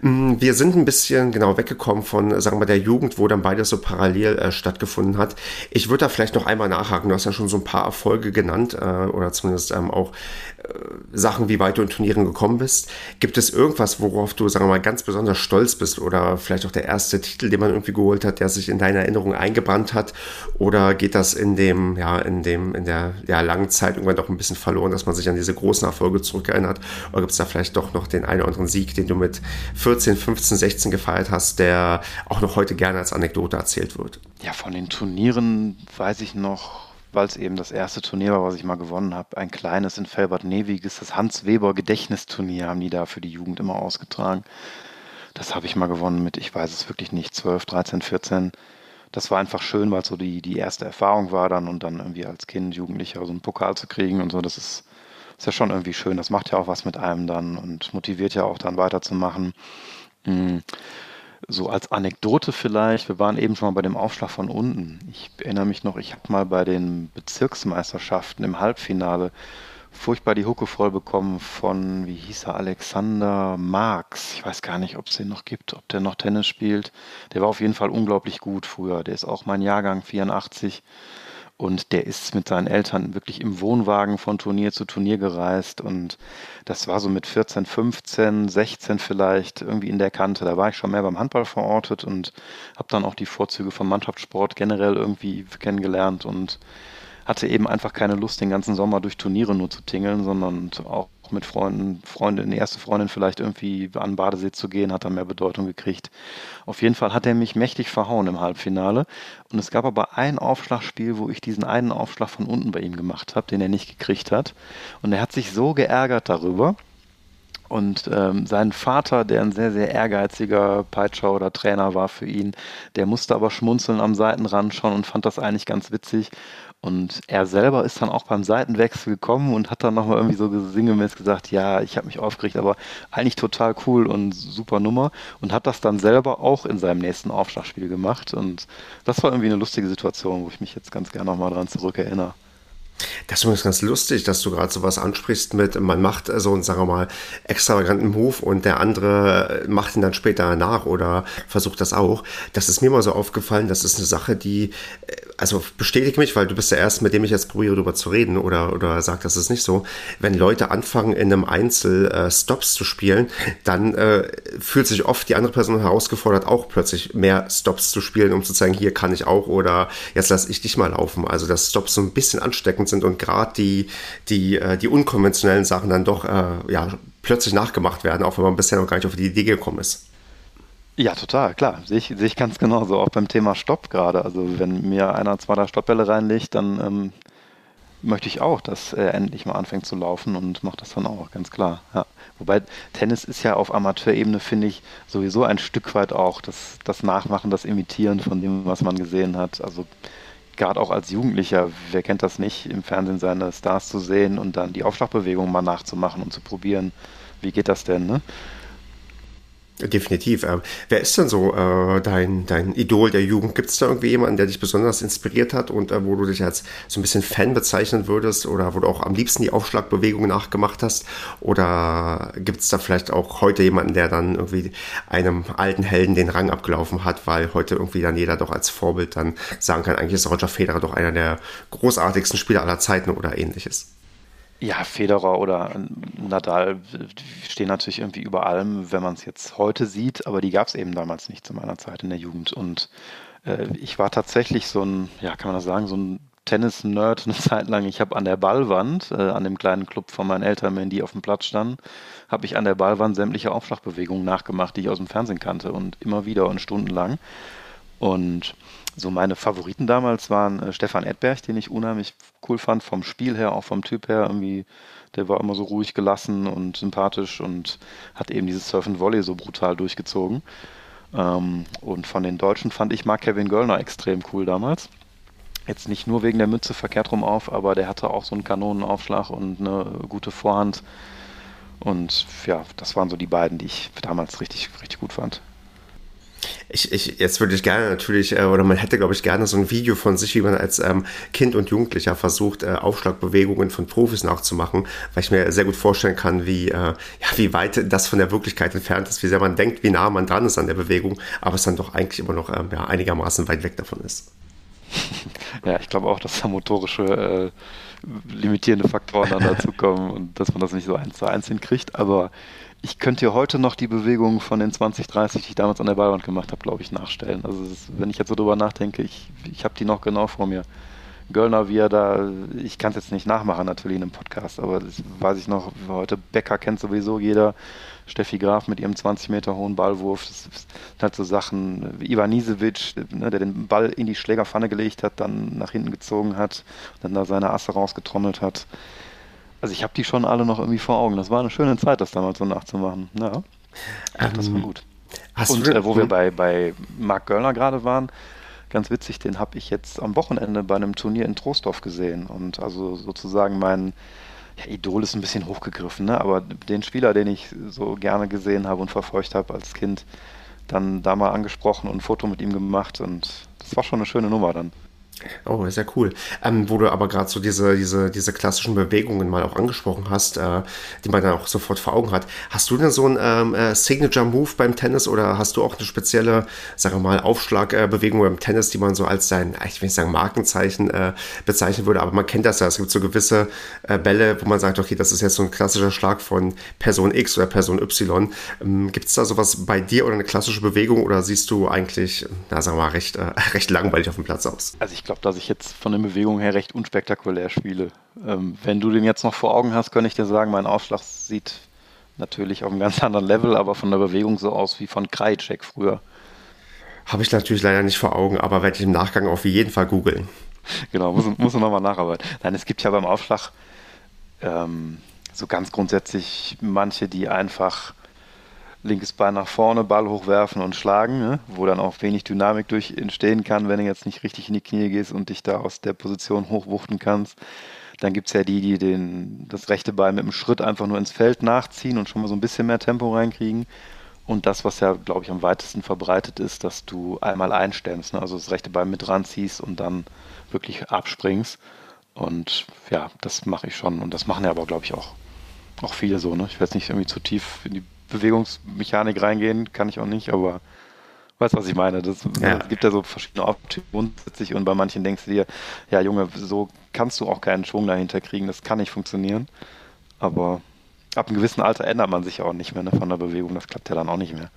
Mm, wir sind ein bisschen genau weggekommen von, sagen wir der Jugend, wo dann beides so parallel äh, stattgefunden hat. Ich würde da vielleicht noch einmal nachhaken. Du hast ja schon so ein paar Erfolge genannt äh, oder zumindest ähm, auch äh, Sachen, wie weit du in Turnieren gekommen bist. Gibt es irgendwas, worauf du, sagen wir mal, ganz besonders stolz bist oder vielleicht auch der erste Titel, den man irgendwie geholt hat, der sich in deiner Erinnerung eingebrannt hat? Oder geht das in dem, ja, in dem, in der ja, langen Zeit irgendwann doch ein bisschen verloren, dass man sich an diese großen Erfolge zurückerinnert? Oder gibt es da vielleicht doch noch den einen oder anderen Sieg, den du mit 14, 15, 16 gefeiert hast, der auch noch heute gerne als Anekdote erzählt wird? Ja, von den Turnieren weiß ich noch, weil es eben das erste Turnier war, was ich mal gewonnen habe, ein kleines in Felbert-Newiges, das Hans-Weber-Gedächtnisturnier haben die da für die Jugend immer ausgetragen. Das habe ich mal gewonnen mit, ich weiß es wirklich nicht, 12, 13, 14. Das war einfach schön, weil es so die, die erste Erfahrung war dann und dann irgendwie als Kind, Jugendlicher so einen Pokal zu kriegen und so, das ist ist ja schon irgendwie schön. Das macht ja auch was mit einem dann und motiviert ja auch dann weiterzumachen. Hm. So als Anekdote vielleicht, wir waren eben schon mal bei dem Aufschlag von unten. Ich erinnere mich noch, ich habe mal bei den Bezirksmeisterschaften im Halbfinale furchtbar die Hucke voll bekommen von, wie hieß er, Alexander Marx. Ich weiß gar nicht, ob es den noch gibt, ob der noch Tennis spielt. Der war auf jeden Fall unglaublich gut früher. Der ist auch mein Jahrgang 84. Und der ist mit seinen Eltern wirklich im Wohnwagen von Turnier zu Turnier gereist. Und das war so mit 14, 15, 16 vielleicht irgendwie in der Kante. Da war ich schon mehr beim Handball verortet und habe dann auch die Vorzüge vom Mannschaftssport generell irgendwie kennengelernt und hatte eben einfach keine Lust, den ganzen Sommer durch Turniere nur zu tingeln, sondern auch mit Freunden, Freundin, erste Freundin vielleicht irgendwie an den Badesee zu gehen, hat dann mehr Bedeutung gekriegt. Auf jeden Fall hat er mich mächtig verhauen im Halbfinale. Und es gab aber ein Aufschlagspiel, wo ich diesen einen Aufschlag von unten bei ihm gemacht habe, den er nicht gekriegt hat. Und er hat sich so geärgert darüber. Und ähm, sein Vater, der ein sehr, sehr ehrgeiziger Peitscher oder Trainer war für ihn, der musste aber schmunzeln am Seitenrand schon und fand das eigentlich ganz witzig. Und er selber ist dann auch beim Seitenwechsel gekommen und hat dann nochmal irgendwie so sinngemäß gesagt, ja, ich habe mich aufgeregt, aber eigentlich total cool und super Nummer. Und hat das dann selber auch in seinem nächsten Aufschlagspiel gemacht. Und das war irgendwie eine lustige Situation, wo ich mich jetzt ganz gerne nochmal dran zurückerinnere. Das ist übrigens ganz lustig, dass du gerade sowas ansprichst mit, man macht so einen, sagen wir mal, extravaganten Move und der andere macht ihn dann später nach oder versucht das auch. Das ist mir mal so aufgefallen, das ist eine Sache, die, also bestätigt mich, weil du bist der Erste, mit dem ich jetzt probiere, darüber zu reden oder, oder sagt, das ist nicht so. Wenn Leute anfangen, in einem Einzel äh, Stops zu spielen, dann äh, fühlt sich oft die andere Person herausgefordert, auch plötzlich mehr Stops zu spielen, um zu zeigen, hier kann ich auch oder jetzt lass ich dich mal laufen. Also dass Stops so ein bisschen ansteckend beeindruckend sind und gerade die, die, äh, die unkonventionellen Sachen dann doch äh, ja, plötzlich nachgemacht werden, auch wenn man bisher noch gar nicht auf die Idee gekommen ist. Ja, total, klar. Sehe ich, sehe ich ganz genauso. Auch beim Thema Stopp gerade. Also wenn mir einer zwei, drei Stoppbälle reinlegt, dann ähm, möchte ich auch, dass er endlich mal anfängt zu laufen und macht das dann auch, ganz klar. Ja. Wobei Tennis ist ja auf Amateurebene, finde ich, sowieso ein Stück weit auch das, das Nachmachen, das Imitieren von dem, was man gesehen hat. Also gerade auch als Jugendlicher, wer kennt das nicht, im Fernsehen seine Stars zu sehen und dann die Aufschlagbewegung mal nachzumachen und zu probieren, wie geht das denn, ne? Definitiv. Wer ist denn so äh, dein, dein Idol der Jugend? Gibt es da irgendwie jemanden, der dich besonders inspiriert hat und äh, wo du dich als so ein bisschen Fan bezeichnen würdest oder wo du auch am liebsten die Aufschlagbewegung nachgemacht hast? Oder gibt es da vielleicht auch heute jemanden, der dann irgendwie einem alten Helden den Rang abgelaufen hat, weil heute irgendwie dann jeder doch als Vorbild dann sagen kann, eigentlich ist Roger Federer doch einer der großartigsten Spieler aller Zeiten oder ähnliches? Ja, Federer oder Nadal stehen natürlich irgendwie über allem, wenn man es jetzt heute sieht, aber die gab es eben damals nicht zu meiner Zeit in der Jugend. Und äh, ich war tatsächlich so ein, ja, kann man das sagen, so ein Tennis-Nerd eine Zeit lang. Ich habe an der Ballwand, äh, an dem kleinen Club von meinen Eltern, wenn die auf dem Platz standen, habe ich an der Ballwand sämtliche Aufschlagbewegungen nachgemacht, die ich aus dem Fernsehen kannte und immer wieder und stundenlang. Und so meine Favoriten damals waren äh, Stefan Edberg, den ich unheimlich cool fand, vom Spiel her, auch vom Typ her. Irgendwie, der war immer so ruhig gelassen und sympathisch und hat eben dieses Surf and Volley so brutal durchgezogen. Ähm, und von den Deutschen fand ich Mark Kevin Göllner extrem cool damals. Jetzt nicht nur wegen der Mütze verkehrt rum auf, aber der hatte auch so einen Kanonenaufschlag und eine gute Vorhand. Und ja, das waren so die beiden, die ich damals richtig, richtig gut fand. Ich, ich, jetzt würde ich gerne natürlich, äh, oder man hätte, glaube ich, gerne so ein Video von sich, wie man als ähm, Kind und Jugendlicher versucht, äh, Aufschlagbewegungen von Profis nachzumachen, weil ich mir sehr gut vorstellen kann, wie, äh, ja, wie weit das von der Wirklichkeit entfernt ist, wie sehr man denkt, wie nah man dran ist an der Bewegung, aber es dann doch eigentlich immer noch ähm, ja, einigermaßen weit weg davon ist. Ja, ich glaube auch, dass da motorische äh, limitierende Faktoren dann dazukommen und dass man das nicht so eins zu eins hinkriegt, aber ich könnte dir heute noch die Bewegungen von den 20, 30, die ich damals an der Ballwand gemacht habe, glaube ich, nachstellen. Also ist, wenn ich jetzt so drüber nachdenke, ich, ich habe die noch genau vor mir. Göllner, wie er da, ich kann es jetzt nicht nachmachen natürlich in einem Podcast, aber das weiß ich noch, heute Becker kennt sowieso jeder, Steffi Graf mit ihrem 20 Meter hohen Ballwurf, das sind halt so Sachen, Ivan Nisevic, ne, der den Ball in die Schlägerpfanne gelegt hat, dann nach hinten gezogen hat, dann da seine Asse rausgetrommelt hat. Also ich habe die schon alle noch irgendwie vor Augen. Das war eine schöne Zeit, das damals so nachzumachen. Ja, ähm, das war gut. Und äh, wo wir bei, bei Marc Göllner gerade waren, ganz witzig, den habe ich jetzt am Wochenende bei einem Turnier in Troisdorf gesehen. Und also sozusagen mein ja, Idol ist ein bisschen hochgegriffen, ne? aber den Spieler, den ich so gerne gesehen habe und verfolgt habe als Kind, dann da mal angesprochen und ein Foto mit ihm gemacht. Und das war schon eine schöne Nummer dann. Oh, sehr cool. Ähm, wo du aber gerade so diese, diese, diese klassischen Bewegungen mal auch angesprochen hast, äh, die man dann auch sofort vor Augen hat. Hast du denn so ein ähm, äh, Signature-Move beim Tennis oder hast du auch eine spezielle, sagen wir mal, Aufschlagbewegung beim Tennis, die man so als sein, ich will nicht sagen Markenzeichen äh, bezeichnen würde, aber man kennt das ja. Es gibt so gewisse äh, Bälle, wo man sagt, okay, das ist jetzt so ein klassischer Schlag von Person X oder Person Y. Ähm, gibt es da sowas bei dir oder eine klassische Bewegung oder siehst du eigentlich, na sagen wir mal, recht, äh, recht langweilig auf dem Platz aus? Also ich glaube, dass ich jetzt von der Bewegung her recht unspektakulär spiele. Ähm, wenn du den jetzt noch vor Augen hast, könnte ich dir sagen, mein Aufschlag sieht natürlich auf einem ganz anderen Level, aber von der Bewegung so aus wie von Krajicek früher. Habe ich natürlich leider nicht vor Augen, aber werde ich im Nachgang auf jeden Fall googeln. Genau, muss, muss man nochmal nacharbeiten. Nein, es gibt ja beim Aufschlag ähm, so ganz grundsätzlich manche, die einfach linkes Bein nach vorne, Ball hochwerfen und schlagen, ne? wo dann auch wenig Dynamik durch entstehen kann, wenn du jetzt nicht richtig in die Knie gehst und dich da aus der Position hochwuchten kannst. Dann gibt es ja die, die den, das rechte Bein mit dem Schritt einfach nur ins Feld nachziehen und schon mal so ein bisschen mehr Tempo reinkriegen. Und das, was ja, glaube ich, am weitesten verbreitet ist, dass du einmal einstemmst, ne? also das rechte Bein mit ranziehst und dann wirklich abspringst. Und ja, das mache ich schon. Und das machen ja aber, glaube ich, auch, auch viele so. Ne? Ich werde jetzt nicht irgendwie zu tief in die Bewegungsmechanik reingehen, kann ich auch nicht, aber weißt was ich meine? Das, ja. Es gibt ja so verschiedene Optionen grundsätzlich und bei manchen denkst du dir, ja Junge, so kannst du auch keinen Schwung dahinter kriegen, das kann nicht funktionieren. Aber ab einem gewissen Alter ändert man sich auch nicht mehr ne, von der Bewegung, das klappt ja dann auch nicht mehr.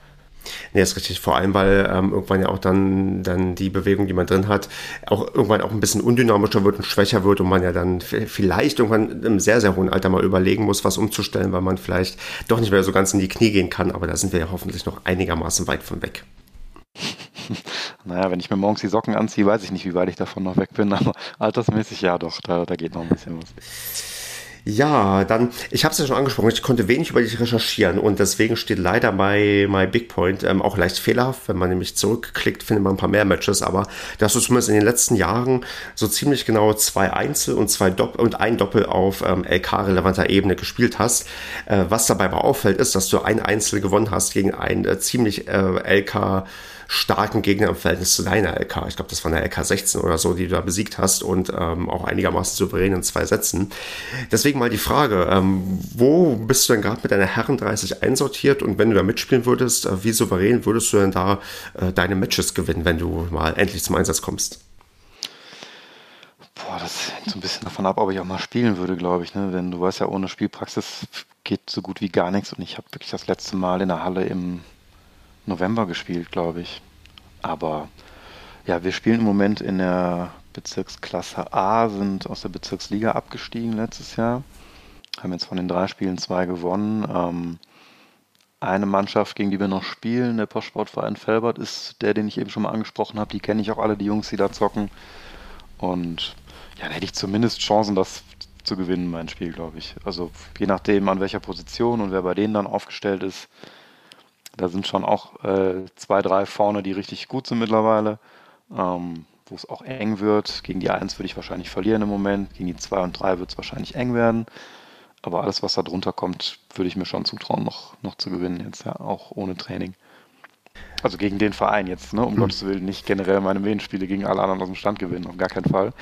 Nee, ist richtig. Vor allem, weil ähm, irgendwann ja auch dann, dann die Bewegung, die man drin hat, auch irgendwann auch ein bisschen undynamischer wird und schwächer wird und man ja dann vielleicht irgendwann im sehr, sehr hohen Alter mal überlegen muss, was umzustellen, weil man vielleicht doch nicht mehr so ganz in die Knie gehen kann. Aber da sind wir ja hoffentlich noch einigermaßen weit von weg. Naja, wenn ich mir morgens die Socken anziehe, weiß ich nicht, wie weit ich davon noch weg bin, aber altersmäßig ja doch, da, da geht noch ein bisschen was. Ja, dann, ich habe es ja schon angesprochen, ich konnte wenig über dich recherchieren und deswegen steht leider bei My Big Point ähm, auch leicht fehlerhaft. Wenn man nämlich zurückklickt, findet man ein paar mehr Matches, aber dass du zumindest in den letzten Jahren so ziemlich genau zwei Einzel und zwei Doppel und ein Doppel auf ähm, LK-relevanter Ebene gespielt hast. Äh, was dabei aber auffällt, ist, dass du ein Einzel gewonnen hast gegen ein äh, ziemlich äh, LK- starken Gegner im Verhältnis zu deiner LK. Ich glaube, das war eine LK 16 oder so, die du da besiegt hast und ähm, auch einigermaßen souverän in zwei Sätzen. Deswegen mal die Frage, ähm, wo bist du denn gerade mit deiner Herren 30 einsortiert und wenn du da mitspielen würdest, äh, wie souverän würdest du denn da äh, deine Matches gewinnen, wenn du mal endlich zum Einsatz kommst? Boah, das hängt so ein bisschen davon ab, ob ich auch mal spielen würde, glaube ich. Ne? Denn du weißt ja, ohne Spielpraxis geht so gut wie gar nichts. Und ich habe wirklich das letzte Mal in der Halle im November gespielt, glaube ich. Aber ja, wir spielen im Moment in der Bezirksklasse A, sind aus der Bezirksliga abgestiegen letztes Jahr. Haben jetzt von den drei Spielen zwei gewonnen. Ähm, eine Mannschaft, gegen die wir noch spielen, der Postsportverein Felbert, ist der, den ich eben schon mal angesprochen habe. Die kenne ich auch alle, die Jungs, die da zocken. Und ja, dann hätte ich zumindest Chancen, das zu gewinnen, mein Spiel, glaube ich. Also je nachdem, an welcher Position und wer bei denen dann aufgestellt ist, da sind schon auch äh, zwei, drei vorne, die richtig gut sind mittlerweile, ähm, wo es auch eng wird. Gegen die 1 würde ich wahrscheinlich verlieren im Moment, gegen die 2 und 3 wird es wahrscheinlich eng werden. Aber alles, was da drunter kommt, würde ich mir schon zutrauen, noch, noch zu gewinnen, jetzt ja auch ohne Training. Also gegen den Verein jetzt, ne? um hm. Gottes Willen, nicht generell meine Medienspiele gegen alle anderen aus dem Stand gewinnen, auf gar keinen Fall.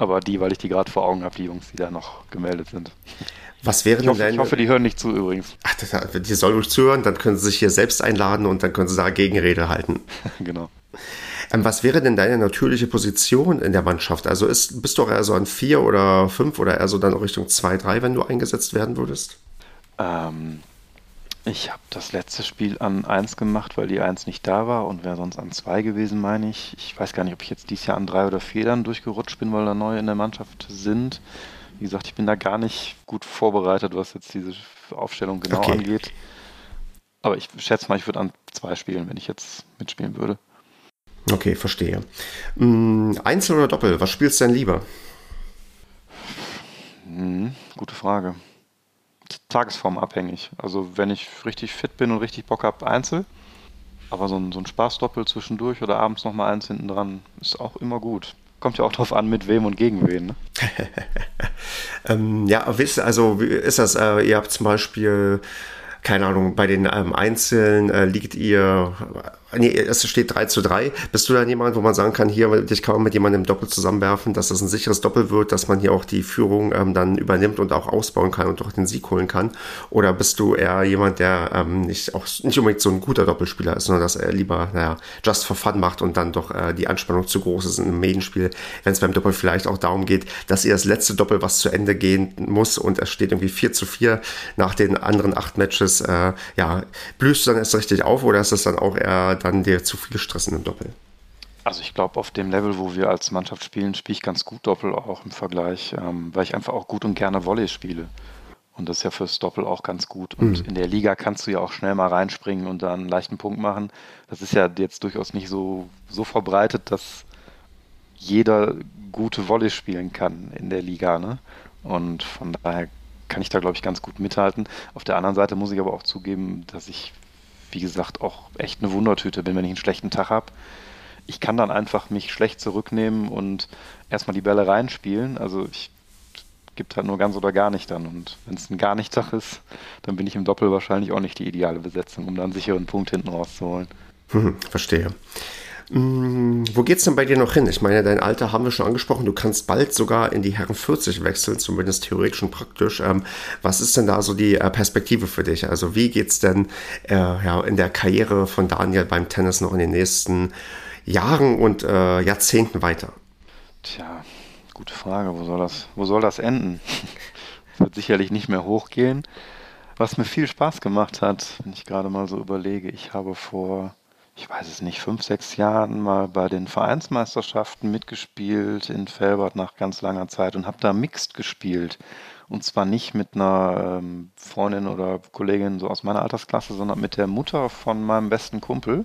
Aber die, weil ich die gerade vor Augen habe, die Jungs, die da noch gemeldet sind. Was wäre ich hoffe, deine... ich hoffe, die hören nicht zu übrigens. Ach, das, die sollen ruhig zuhören, dann können sie sich hier selbst einladen und dann können sie da Gegenrede halten. genau. Ähm, was wäre denn deine natürliche Position in der Mannschaft? Also ist, bist du auch eher so an vier oder fünf oder eher so dann Richtung zwei, drei, wenn du eingesetzt werden würdest? Ähm, ich habe das letzte Spiel an 1 gemacht, weil die 1 nicht da war und wäre sonst an 2 gewesen, meine ich. Ich weiß gar nicht, ob ich jetzt dieses Jahr an 3 oder 4 dann durchgerutscht bin, weil da neue in der Mannschaft sind. Wie gesagt, ich bin da gar nicht gut vorbereitet, was jetzt diese Aufstellung genau okay. angeht. Aber ich schätze mal, ich würde an 2 spielen, wenn ich jetzt mitspielen würde. Okay, verstehe. Hm, Einzel oder Doppel? Was spielst du denn lieber? Hm, gute Frage tagesformabhängig. Also wenn ich richtig fit bin und richtig Bock habe, Einzel. Aber so ein, so ein Spaßdoppel zwischendurch oder abends nochmal eins hinten dran ist auch immer gut. Kommt ja auch drauf an, mit wem und gegen wen. Ne? ähm, ja, wisst also ist das? Äh, ihr habt zum Beispiel keine Ahnung, bei den ähm, Einzelnen äh, liegt ihr nee, es steht 3 zu 3. Bist du dann jemand, wo man sagen kann, hier, dich kann man mit jemandem im Doppel zusammenwerfen, dass das ein sicheres Doppel wird, dass man hier auch die Führung ähm, dann übernimmt und auch ausbauen kann und doch den Sieg holen kann? Oder bist du eher jemand, der ähm, nicht, auch nicht unbedingt so ein guter Doppelspieler ist, sondern dass er lieber, naja, just for fun macht und dann doch äh, die Anspannung zu groß ist in einem Medienspiel, wenn es beim Doppel vielleicht auch darum geht, dass ihr das letzte Doppel, was zu Ende gehen muss und es steht irgendwie 4 zu 4 nach den anderen acht Matches, äh, ja, blühst du dann erst richtig auf oder ist das dann auch eher dann dir zu viel Stress in einem Doppel? Also ich glaube, auf dem Level, wo wir als Mannschaft spielen, spiele ich ganz gut Doppel auch im Vergleich, ähm, weil ich einfach auch gut und gerne Volley spiele. Und das ist ja fürs Doppel auch ganz gut. Und mhm. in der Liga kannst du ja auch schnell mal reinspringen und da einen leichten Punkt machen. Das ist ja jetzt durchaus nicht so, so verbreitet, dass jeder gute Volley spielen kann in der Liga. Ne? Und von daher kann ich da, glaube ich, ganz gut mithalten. Auf der anderen Seite muss ich aber auch zugeben, dass ich wie gesagt, auch echt eine Wundertüte bin, wenn ich einen schlechten Tag habe. Ich kann dann einfach mich schlecht zurücknehmen und erstmal die Bälle reinspielen. Also ich gibt halt nur ganz oder gar nicht dann. Und wenn es ein gar nicht Tag ist, dann bin ich im Doppel wahrscheinlich auch nicht die ideale Besetzung, um dann einen sicheren Punkt hinten rauszuholen. Hm, verstehe. Hm, wo geht's denn bei dir noch hin? Ich meine, dein Alter haben wir schon angesprochen. Du kannst bald sogar in die Herren 40 wechseln, zumindest theoretisch und praktisch. Ähm, was ist denn da so die äh, Perspektive für dich? Also wie geht's denn äh, ja, in der Karriere von Daniel beim Tennis noch in den nächsten Jahren und äh, Jahrzehnten weiter? Tja, gute Frage. Wo soll das, wo soll das enden? Es wird sicherlich nicht mehr hochgehen. Was mir viel Spaß gemacht hat, wenn ich gerade mal so überlege, ich habe vor ich weiß es nicht, fünf, sechs Jahren mal bei den Vereinsmeisterschaften mitgespielt in Felbert nach ganz langer Zeit und habe da Mixed gespielt. Und zwar nicht mit einer ähm, Freundin oder Kollegin so aus meiner Altersklasse, sondern mit der Mutter von meinem besten Kumpel.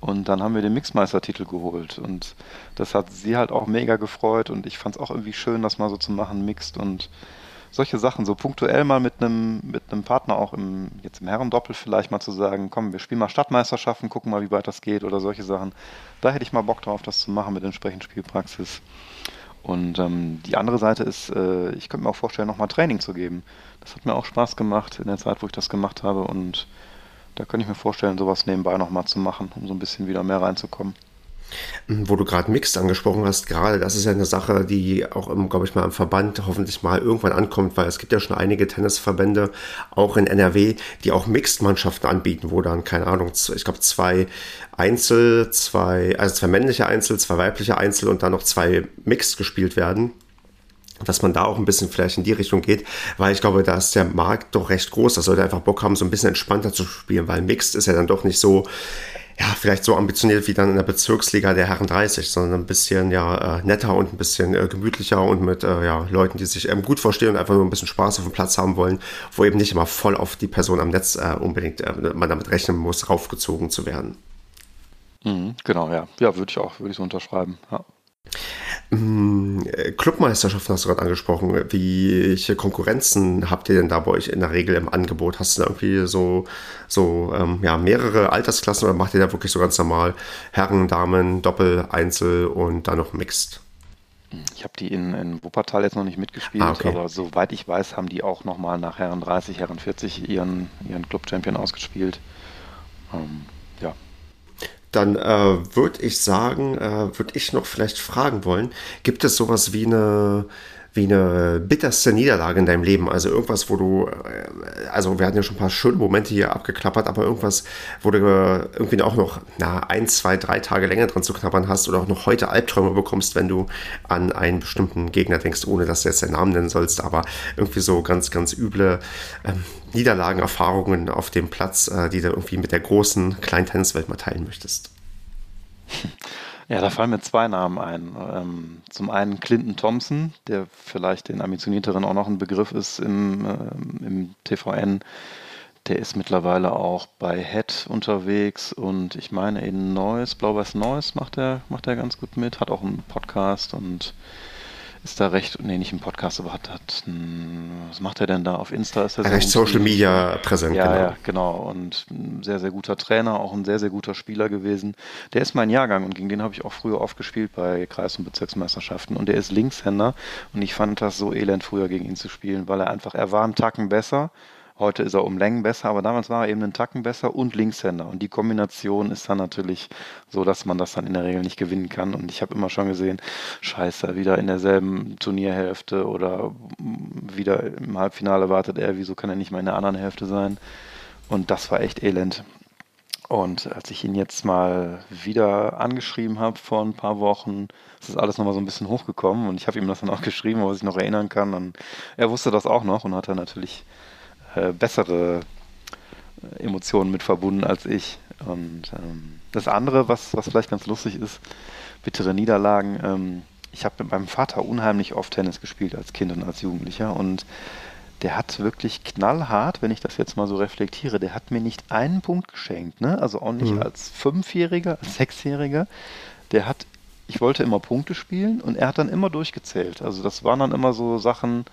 Und dann haben wir den Mixmeistertitel geholt. Und das hat sie halt auch mega gefreut. Und ich fand es auch irgendwie schön, das mal so zu machen, Mixed. Und solche Sachen, so punktuell mal mit einem mit Partner auch im jetzt im Herrendoppel vielleicht mal zu sagen, komm, wir spielen mal Stadtmeisterschaften, gucken mal, wie weit das geht oder solche Sachen. Da hätte ich mal Bock drauf, das zu machen mit entsprechend Spielpraxis. Und ähm, die andere Seite ist, äh, ich könnte mir auch vorstellen, nochmal Training zu geben. Das hat mir auch Spaß gemacht in der Zeit, wo ich das gemacht habe. Und da könnte ich mir vorstellen, sowas nebenbei nochmal zu machen, um so ein bisschen wieder mehr reinzukommen. Wo du gerade Mixed angesprochen hast, gerade das ist ja eine Sache, die auch, glaube ich, mal im Verband hoffentlich mal irgendwann ankommt, weil es gibt ja schon einige Tennisverbände, auch in NRW, die auch Mixed-Mannschaften anbieten, wo dann, keine Ahnung, ich glaube, zwei Einzel, zwei, also zwei männliche Einzel, zwei weibliche Einzel und dann noch zwei Mixed gespielt werden dass man da auch ein bisschen vielleicht in die Richtung geht, weil ich glaube, da ist der Markt doch recht groß. Da sollte einfach Bock haben, so ein bisschen entspannter zu spielen, weil Mixed ist ja dann doch nicht so, ja, vielleicht so ambitioniert wie dann in der Bezirksliga der Herren 30, sondern ein bisschen ja äh, netter und ein bisschen äh, gemütlicher und mit äh, ja, Leuten, die sich ähm, gut verstehen und einfach nur ein bisschen Spaß auf dem Platz haben wollen, wo eben nicht immer voll auf die Person am Netz äh, unbedingt äh, man damit rechnen muss, raufgezogen zu werden. Mhm, genau, ja. Ja, würde ich auch, würde ich so unterschreiben. Ja. Mm, Clubmeisterschaften hast du gerade angesprochen. Welche Konkurrenzen habt ihr denn da bei euch in der Regel im Angebot? Hast du da irgendwie so, so ähm, ja, mehrere Altersklassen oder macht ihr da wirklich so ganz normal Herren, Damen, Doppel, Einzel und dann noch Mixed? Ich habe die in, in Wuppertal jetzt noch nicht mitgespielt, ah, okay. aber soweit ich weiß, haben die auch nochmal nach Herren 30, Herren 40 ihren, ihren Club-Champion ausgespielt. Ähm. Dann äh, würde ich sagen, äh, würde ich noch vielleicht fragen wollen, gibt es sowas wie eine wie eine bitterste Niederlage in deinem Leben. Also irgendwas, wo du, äh, also wir hatten ja schon ein paar schöne Momente hier abgeklappert, aber irgendwas, wo du irgendwie auch noch na, ein, zwei, drei Tage länger dran zu knabbern hast oder auch noch heute Albträume bekommst, wenn du an einen bestimmten Gegner denkst, ohne dass du jetzt den Namen nennen sollst, aber irgendwie so ganz, ganz üble ähm, Niederlagenerfahrungen auf dem Platz, äh, die du irgendwie mit der großen kleinen Tenniswelt mal teilen möchtest. Ja, da fallen mir zwei Namen ein. Ähm, zum einen Clinton Thompson, der vielleicht den Ambitionierteren auch noch ein Begriff ist im, äh, im TVN. Der ist mittlerweile auch bei Head unterwegs und ich meine in Neues, Blau-Weiß Neues macht er, macht er ganz gut mit, hat auch einen Podcast und ist da recht, nee, nicht im Podcast, aber hat, hat was macht er denn da auf Insta? Ist er recht Social Media präsent, ja, genau. Ja, genau. Und ein sehr, sehr guter Trainer, auch ein sehr, sehr guter Spieler gewesen. Der ist mein Jahrgang und gegen den habe ich auch früher oft gespielt bei Kreis- und Bezirksmeisterschaften. Und der ist Linkshänder und ich fand das so elend, früher gegen ihn zu spielen, weil er einfach, er war einen Tacken besser Heute ist er um Längen besser, aber damals war er eben einen Tacken besser und Linkshänder. Und die Kombination ist dann natürlich so, dass man das dann in der Regel nicht gewinnen kann. Und ich habe immer schon gesehen, scheiße, wieder in derselben Turnierhälfte oder wieder im Halbfinale wartet er, wieso kann er nicht mal in der anderen Hälfte sein? Und das war echt elend. Und als ich ihn jetzt mal wieder angeschrieben habe vor ein paar Wochen, ist das alles nochmal so ein bisschen hochgekommen und ich habe ihm das dann auch geschrieben, was ich noch erinnern kann. Und er wusste das auch noch und hat dann natürlich äh, bessere äh, Emotionen mit verbunden als ich. Und ähm, das andere, was, was vielleicht ganz lustig ist, bittere Niederlagen. Ähm, ich habe mit meinem Vater unheimlich oft Tennis gespielt als Kind und als Jugendlicher und der hat wirklich knallhart, wenn ich das jetzt mal so reflektiere, der hat mir nicht einen Punkt geschenkt, ne? Also auch nicht mhm. als Fünfjähriger, als Sechsjähriger. Der hat, ich wollte immer Punkte spielen und er hat dann immer durchgezählt. Also das waren dann immer so Sachen,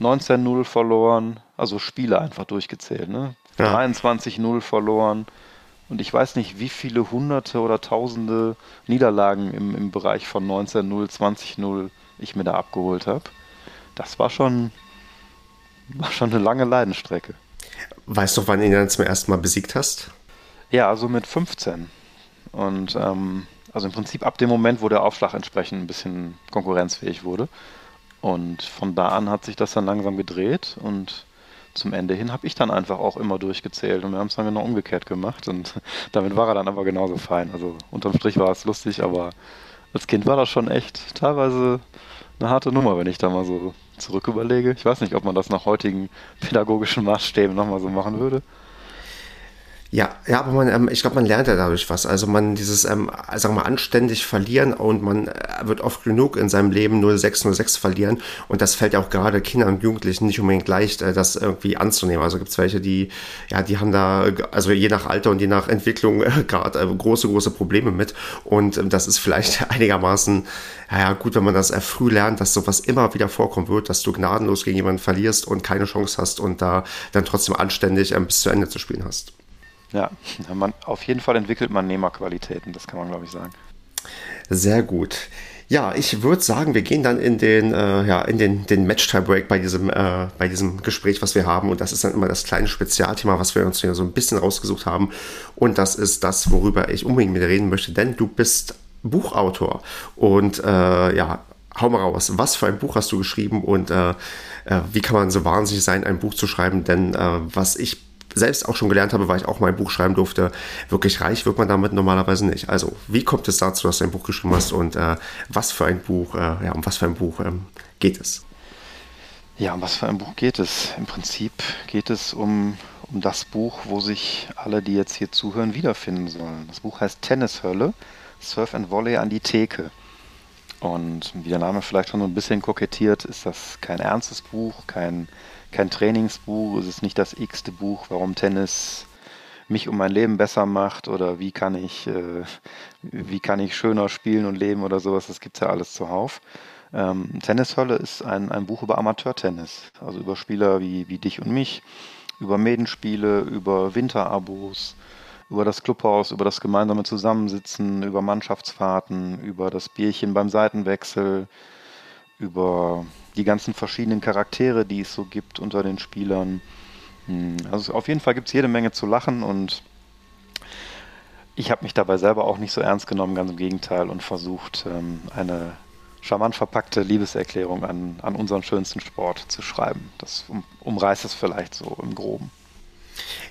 19-0 verloren, also Spiele einfach durchgezählt, ne? Ja. 23-0 verloren. Und ich weiß nicht, wie viele hunderte oder tausende Niederlagen im, im Bereich von 19-0, 20-0 ich mir da abgeholt habe. Das war schon, war schon eine lange Leidenstrecke. Weißt du, wann du ihn dann zum ersten Mal besiegt hast? Ja, also mit 15. Und ähm, also im Prinzip ab dem Moment, wo der Aufschlag entsprechend ein bisschen konkurrenzfähig wurde. Und von da an hat sich das dann langsam gedreht und zum Ende hin habe ich dann einfach auch immer durchgezählt und wir haben es dann genau umgekehrt gemacht und damit war er dann aber genauso fein. Also unterm Strich war es lustig, aber als Kind war das schon echt teilweise eine harte Nummer, wenn ich da mal so zurück überlege. Ich weiß nicht, ob man das nach heutigen pädagogischen Maßstäben nochmal so machen würde. Ja, ja, aber man, ähm, ich glaube, man lernt ja dadurch was. Also man dieses, ähm, sagen wir mal, anständig verlieren und man äh, wird oft genug in seinem Leben 06, 06 verlieren und das fällt ja auch gerade Kindern und Jugendlichen nicht unbedingt leicht, äh, das irgendwie anzunehmen. Also gibt es welche, die, ja, die haben da, also je nach Alter und je nach Entwicklung äh, gerade äh, große, große Probleme mit und ähm, das ist vielleicht einigermaßen, ja, gut, wenn man das äh, früh lernt, dass sowas immer wieder vorkommen wird, dass du gnadenlos gegen jemanden verlierst und keine Chance hast und da dann trotzdem anständig ähm, bis zu Ende zu spielen hast. Ja, man, auf jeden Fall entwickelt man Nehmerqualitäten, das kann man, glaube ich, sagen. Sehr gut. Ja, ich würde sagen, wir gehen dann in den, äh, ja, in den, den Match-Tiebreak bei diesem, äh, bei diesem Gespräch, was wir haben. Und das ist dann immer das kleine Spezialthema, was wir uns hier so ein bisschen rausgesucht haben. Und das ist das, worüber ich unbedingt mit dir reden möchte, denn du bist Buchautor. Und äh, ja, hau mal raus. Was für ein Buch hast du geschrieben und äh, äh, wie kann man so wahnsinnig sein, ein Buch zu schreiben? Denn äh, was ich selbst auch schon gelernt habe, weil ich auch mein Buch schreiben durfte, wirklich reich wird man damit normalerweise nicht. Also, wie kommt es dazu, dass du ein Buch geschrieben hast und äh, was für ein Buch, äh, ja, um was für ein Buch ähm, geht es? Ja, um was für ein Buch geht es? Im Prinzip geht es um, um das Buch, wo sich alle, die jetzt hier zuhören, wiederfinden sollen. Das Buch heißt Tennishölle, Surf and Volley an die Theke. Und wie der Name vielleicht schon so ein bisschen kokettiert, ist das kein ernstes Buch, kein kein Trainingsbuch, es ist nicht das x-te Buch, warum Tennis mich um mein Leben besser macht oder wie kann ich, äh, wie kann ich schöner spielen und leben oder sowas, das gibt es ja alles zuhauf. Ähm, Tennishölle ist ein, ein Buch über Amateurtennis, also über Spieler wie, wie dich und mich, über Medenspiele, über Winterabos, über das Clubhaus, über das gemeinsame Zusammensitzen, über Mannschaftsfahrten, über das Bierchen beim Seitenwechsel, über die ganzen verschiedenen Charaktere, die es so gibt unter den Spielern. Hm, also auf jeden Fall gibt es jede Menge zu lachen und ich habe mich dabei selber auch nicht so ernst genommen, ganz im Gegenteil, und versucht, ähm, eine charmant verpackte Liebeserklärung an, an unseren schönsten Sport zu schreiben. Das um, umreißt es vielleicht so im Groben.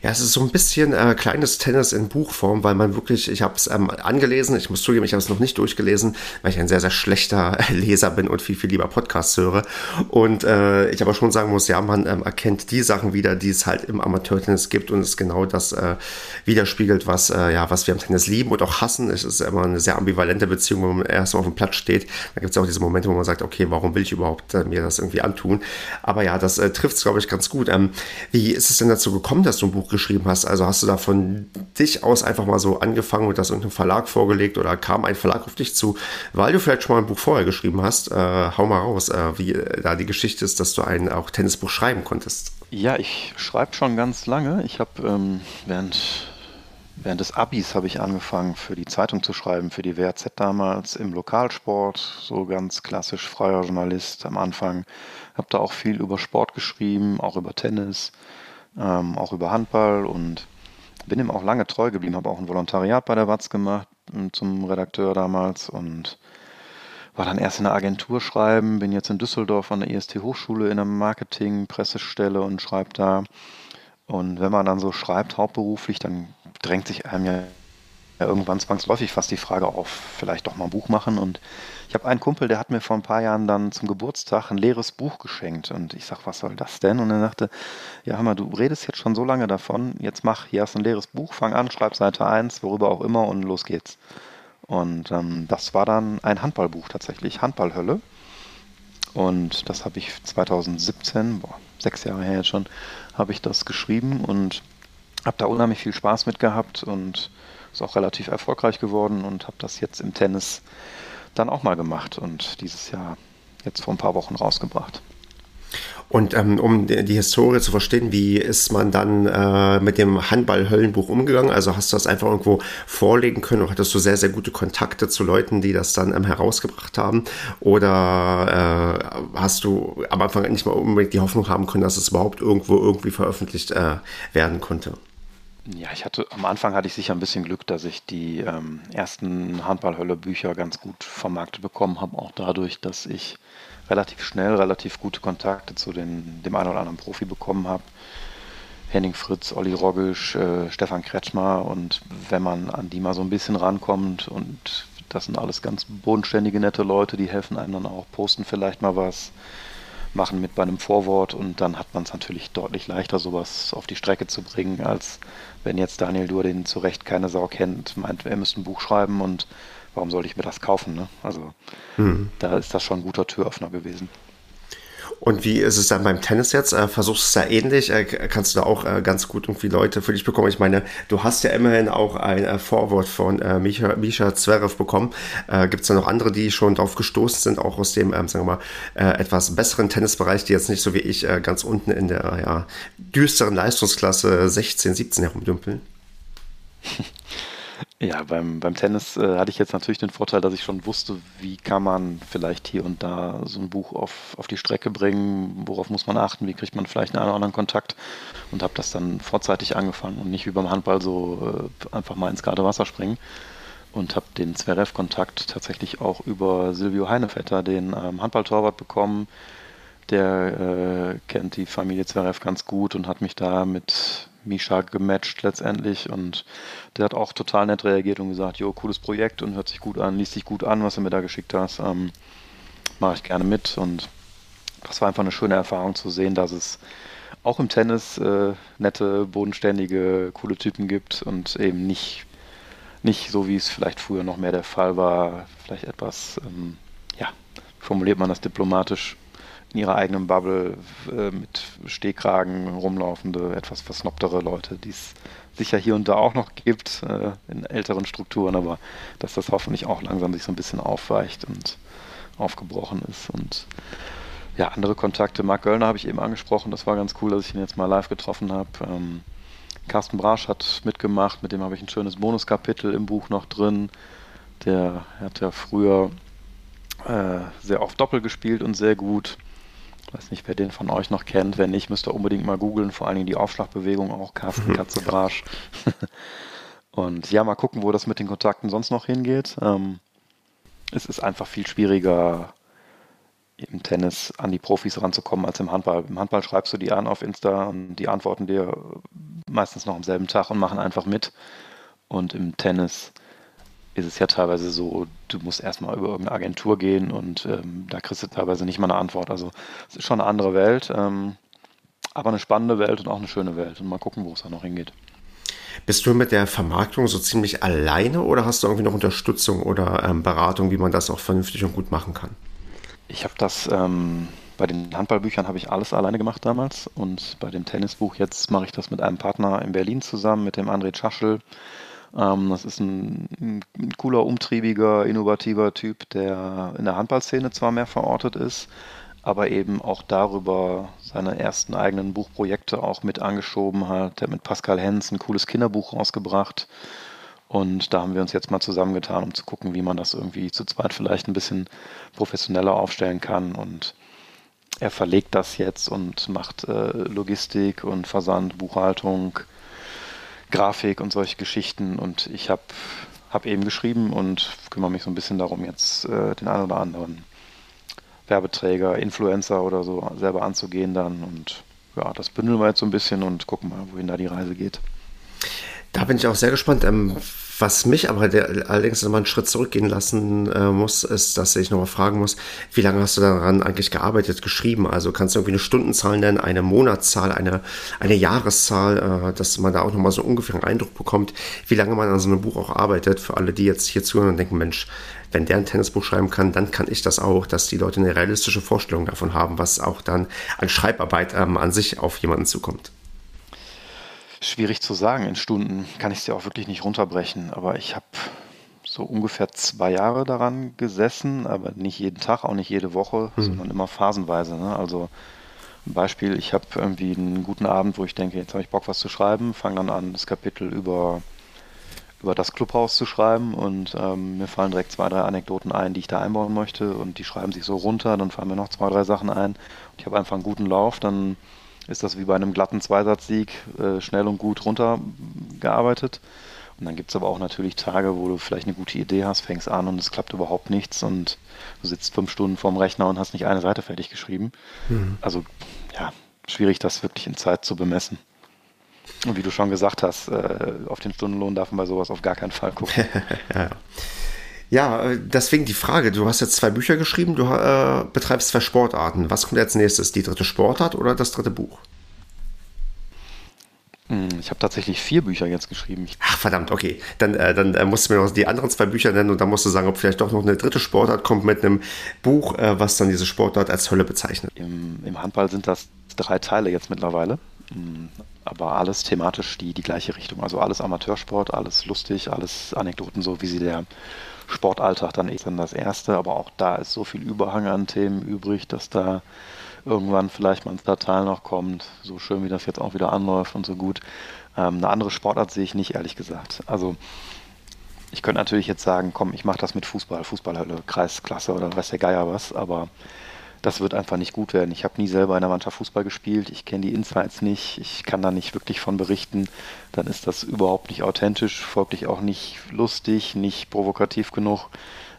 Ja, es ist so ein bisschen äh, kleines Tennis in Buchform, weil man wirklich, ich habe es ähm, angelesen, ich muss zugeben, ich habe es noch nicht durchgelesen, weil ich ein sehr, sehr schlechter Leser bin und viel, viel lieber Podcasts höre. Und äh, ich aber schon sagen muss, ja, man ähm, erkennt die Sachen wieder, die es halt im Amateurtennis gibt und es genau das äh, widerspiegelt, was, äh, ja, was wir am Tennis lieben und auch hassen. Es ist immer eine sehr ambivalente Beziehung, wenn man erst auf dem Platz steht. Da gibt es auch diese Momente, wo man sagt, okay, warum will ich überhaupt äh, mir das irgendwie antun? Aber ja, das äh, trifft es, glaube ich, ganz gut. Ähm, wie ist es denn dazu gekommen, dass du ein Buch geschrieben hast? Also hast du da von dich aus einfach mal so angefangen und das irgendeinem Verlag vorgelegt oder kam ein Verlag auf dich zu, weil du vielleicht schon mal ein Buch vorher geschrieben hast? Äh, hau mal raus, äh, wie äh, da die Geschichte ist, dass du ein auch Tennisbuch schreiben konntest. Ja, ich schreibe schon ganz lange. Ich habe ähm, während Während des Abis habe ich angefangen, für die Zeitung zu schreiben, für die WRZ damals, im Lokalsport, so ganz klassisch freier Journalist am Anfang. Habe da auch viel über Sport geschrieben, auch über Tennis ähm, auch über Handball und bin ihm auch lange treu geblieben, habe auch ein Volontariat bei der Watz gemacht ähm, zum Redakteur damals und war dann erst in der Agentur schreiben, bin jetzt in Düsseldorf an der IST Hochschule in der Marketing, Pressestelle und schreibe da. Und wenn man dann so schreibt, hauptberuflich, dann drängt sich einem ja irgendwann zwangsläufig fast die Frage auf, vielleicht doch mal ein Buch machen. Und ich habe einen Kumpel, der hat mir vor ein paar Jahren dann zum Geburtstag ein leeres Buch geschenkt. Und ich sage, was soll das denn? Und er sagte, ja, hör mal, du redest jetzt schon so lange davon, jetzt mach, hier hast ein leeres Buch, fang an, schreib Seite 1, worüber auch immer und los geht's. Und ähm, das war dann ein Handballbuch tatsächlich, Handballhölle. Und das habe ich 2017, boah, sechs Jahre her jetzt schon, habe ich das geschrieben und habe da unheimlich viel Spaß mit gehabt und ist auch relativ erfolgreich geworden und habe das jetzt im Tennis dann auch mal gemacht und dieses Jahr jetzt vor ein paar Wochen rausgebracht. Und ähm, um die, die, Historie zu verstehen, wie ist man dann äh, mit dem Handball-Höllenbuch umgegangen? Also hast du das einfach irgendwo vorlegen können oder hattest du sehr, sehr gute Kontakte zu Leuten, die das dann ähm, herausgebracht haben? Oder äh, hast du am Anfang nicht mal unbedingt die Hoffnung haben können, dass es überhaupt irgendwo irgendwie veröffentlicht äh, werden konnte? Ja, ich hatte am Anfang hatte ich sicher ein bisschen Glück, dass ich die ähm, ersten Handballhölle-Bücher ganz gut vermarktet bekommen habe, auch dadurch, dass ich relativ schnell relativ gute Kontakte zu den, dem einen oder anderen Profi bekommen habe. Henning Fritz, Olli Roggisch, äh, Stefan Kretschmer. Und wenn man an die mal so ein bisschen rankommt und das sind alles ganz bodenständige, nette Leute, die helfen einem dann auch, posten vielleicht mal was, machen mit bei einem Vorwort. Und dann hat man es natürlich deutlich leichter, sowas auf die Strecke zu bringen, als wenn jetzt Daniel Dur, den zu Recht keine Sau kennt, meint, er müsste ein Buch schreiben und warum soll ich mir das kaufen? Ne? Also mhm. da ist das schon ein guter Türöffner gewesen. Und wie ist es dann beim Tennis jetzt? Äh, versuchst du es da ähnlich? Äh, kannst du da auch äh, ganz gut irgendwie Leute für dich bekommen? Ich meine, du hast ja immerhin auch ein Vorwort von Misha, Misha Zverev bekommen. Gibt es da noch andere, die schon drauf gestoßen sind, auch aus dem, ähm, sagen wir mal, etwas besseren Tennisbereich, die jetzt nicht so wie ich ganz unten in der ja, düsteren Leistungsklasse 16, 17 herumdümpeln? Ja, beim, beim Tennis äh, hatte ich jetzt natürlich den Vorteil, dass ich schon wusste, wie kann man vielleicht hier und da so ein Buch auf, auf die Strecke bringen, worauf muss man achten, wie kriegt man vielleicht einen oder anderen Kontakt und habe das dann vorzeitig angefangen und nicht wie beim Handball so äh, einfach mal ins kalte Wasser springen und habe den Zverev-Kontakt tatsächlich auch über Silvio Heinevetter, den ähm, Handballtorwart, bekommen. Der äh, kennt die Familie Zverev ganz gut und hat mich da mit Misha gematcht letztendlich und der hat auch total nett reagiert und gesagt, jo, cooles Projekt und hört sich gut an, liest sich gut an, was du mir da geschickt hast. Ähm, Mache ich gerne mit und das war einfach eine schöne Erfahrung zu sehen, dass es auch im Tennis äh, nette, bodenständige, coole Typen gibt und eben nicht, nicht so, wie es vielleicht früher noch mehr der Fall war, vielleicht etwas, ähm, ja, formuliert man das diplomatisch, in ihrer eigenen Bubble äh, mit Stehkragen rumlaufende, etwas versnobtere Leute, die es sicher hier und da auch noch gibt äh, in älteren Strukturen, aber dass das hoffentlich auch langsam sich so ein bisschen aufweicht und aufgebrochen ist. Und ja, andere Kontakte. Marc Göllner habe ich eben angesprochen, das war ganz cool, dass ich ihn jetzt mal live getroffen habe. Ähm, Carsten Brasch hat mitgemacht, mit dem habe ich ein schönes Bonuskapitel im Buch noch drin. Der hat ja früher äh, sehr oft Doppel gespielt und sehr gut. Weiß nicht, wer den von euch noch kennt. Wenn nicht, müsst ihr unbedingt mal googeln. Vor allen Dingen die Aufschlagbewegung auch. Carsten Katze Brasch. Und ja, mal gucken, wo das mit den Kontakten sonst noch hingeht. Ähm, es ist einfach viel schwieriger, im Tennis an die Profis ranzukommen als im Handball. Im Handball schreibst du die an auf Insta und die antworten dir meistens noch am selben Tag und machen einfach mit. Und im Tennis ist es ja teilweise so, du musst erstmal über irgendeine Agentur gehen und ähm, da kriegst du teilweise nicht mal eine Antwort. Also es ist schon eine andere Welt, ähm, aber eine spannende Welt und auch eine schöne Welt. Und mal gucken, wo es da noch hingeht. Bist du mit der Vermarktung so ziemlich alleine oder hast du irgendwie noch Unterstützung oder ähm, Beratung, wie man das auch vernünftig und gut machen kann? Ich habe das ähm, bei den Handballbüchern habe ich alles alleine gemacht damals und bei dem Tennisbuch jetzt mache ich das mit einem Partner in Berlin zusammen, mit dem André Tschaschel. Ähm, das ist ein, ein, cooler, umtriebiger, innovativer Typ, der in der Handballszene zwar mehr verortet ist, aber eben auch darüber seine ersten eigenen Buchprojekte auch mit angeschoben hat. Der hat mit Pascal Hens ein cooles Kinderbuch rausgebracht. Und da haben wir uns jetzt mal zusammengetan, um zu gucken, wie man das irgendwie zu zweit vielleicht ein bisschen professioneller aufstellen kann. Und er verlegt das jetzt und macht äh, Logistik und Versand, Buchhaltung, Grafik und solche Geschichten. Und ich habe hab eben geschrieben und kümmere mich so ein bisschen darum, jetzt äh, den einen oder anderen Werbeträger, Influencer oder so selber anzugehen dann. Und ja, das bündeln wir jetzt so ein bisschen und gucken mal, wohin da die Reise geht. Da bin ich auch sehr gespannt. Ähm, was mich aber der, allerdings nochmal einen Schritt zurückgehen lassen äh, muss, ist, dass ich nochmal fragen muss, wie lange hast du daran eigentlich gearbeitet, geschrieben? Also kannst du irgendwie eine Stundenzahl nennen, eine Monatszahl, eine, eine Jahreszahl, äh, dass man da auch nochmal so ungefähr einen Eindruck bekommt, wie lange man an so einem Buch auch arbeitet. Für alle, die jetzt hier zuhören und denken, Mensch, wenn der ein Tennisbuch schreiben kann, dann kann ich das auch, dass die Leute eine realistische Vorstellung davon haben, was auch dann an Schreibarbeit ähm, an sich auf jemanden zukommt. Schwierig zu sagen. In Stunden kann ich es ja auch wirklich nicht runterbrechen. Aber ich habe so ungefähr zwei Jahre daran gesessen, aber nicht jeden Tag, auch nicht jede Woche, mhm. sondern immer phasenweise. Ne? Also ein Beispiel, ich habe irgendwie einen guten Abend, wo ich denke, jetzt habe ich Bock, was zu schreiben, fange dann an, das Kapitel über, über das Clubhaus zu schreiben und ähm, mir fallen direkt zwei, drei Anekdoten ein, die ich da einbauen möchte und die schreiben sich so runter, dann fallen mir noch zwei, drei Sachen ein. Und ich habe einfach einen guten Lauf, dann ist das wie bei einem glatten Zweisatzsieg äh, schnell und gut runtergearbeitet. Und dann gibt es aber auch natürlich Tage, wo du vielleicht eine gute Idee hast, fängst an und es klappt überhaupt nichts und du sitzt fünf Stunden vorm Rechner und hast nicht eine Seite fertig geschrieben. Mhm. Also ja, schwierig, das wirklich in Zeit zu bemessen. Und wie du schon gesagt hast, äh, auf den Stundenlohn darf man bei sowas auf gar keinen Fall gucken. ja. Ja, äh, deswegen die Frage. Du hast jetzt zwei Bücher geschrieben, du äh, betreibst zwei Sportarten. Was kommt als nächstes? Die dritte Sportart oder das dritte Buch? Hm, ich habe tatsächlich vier Bücher jetzt geschrieben. Ach, verdammt, okay. Dann, äh, dann äh, musst du mir noch die anderen zwei Bücher nennen und dann musst du sagen, ob vielleicht doch noch eine dritte Sportart kommt mit einem Buch, äh, was dann diese Sportart als Hölle bezeichnet. Im, Im, Handball sind das drei Teile jetzt mittlerweile. Hm, aber alles thematisch die, die gleiche Richtung. Also alles Amateursport, alles lustig, alles Anekdoten, so wie sie der Sportalltag dann ist dann das erste, aber auch da ist so viel Überhang an Themen übrig, dass da irgendwann vielleicht mal ein Teil noch kommt, so schön wie das jetzt auch wieder anläuft und so gut. Ähm, eine andere Sportart sehe ich nicht, ehrlich gesagt. Also ich könnte natürlich jetzt sagen, komm, ich mache das mit Fußball, Fußballhölle, Kreisklasse oder weiß der Geier was, aber das wird einfach nicht gut werden. Ich habe nie selber in der Mannschaft Fußball gespielt, ich kenne die Insights nicht, ich kann da nicht wirklich von berichten. Dann ist das überhaupt nicht authentisch, folglich auch nicht lustig, nicht provokativ genug,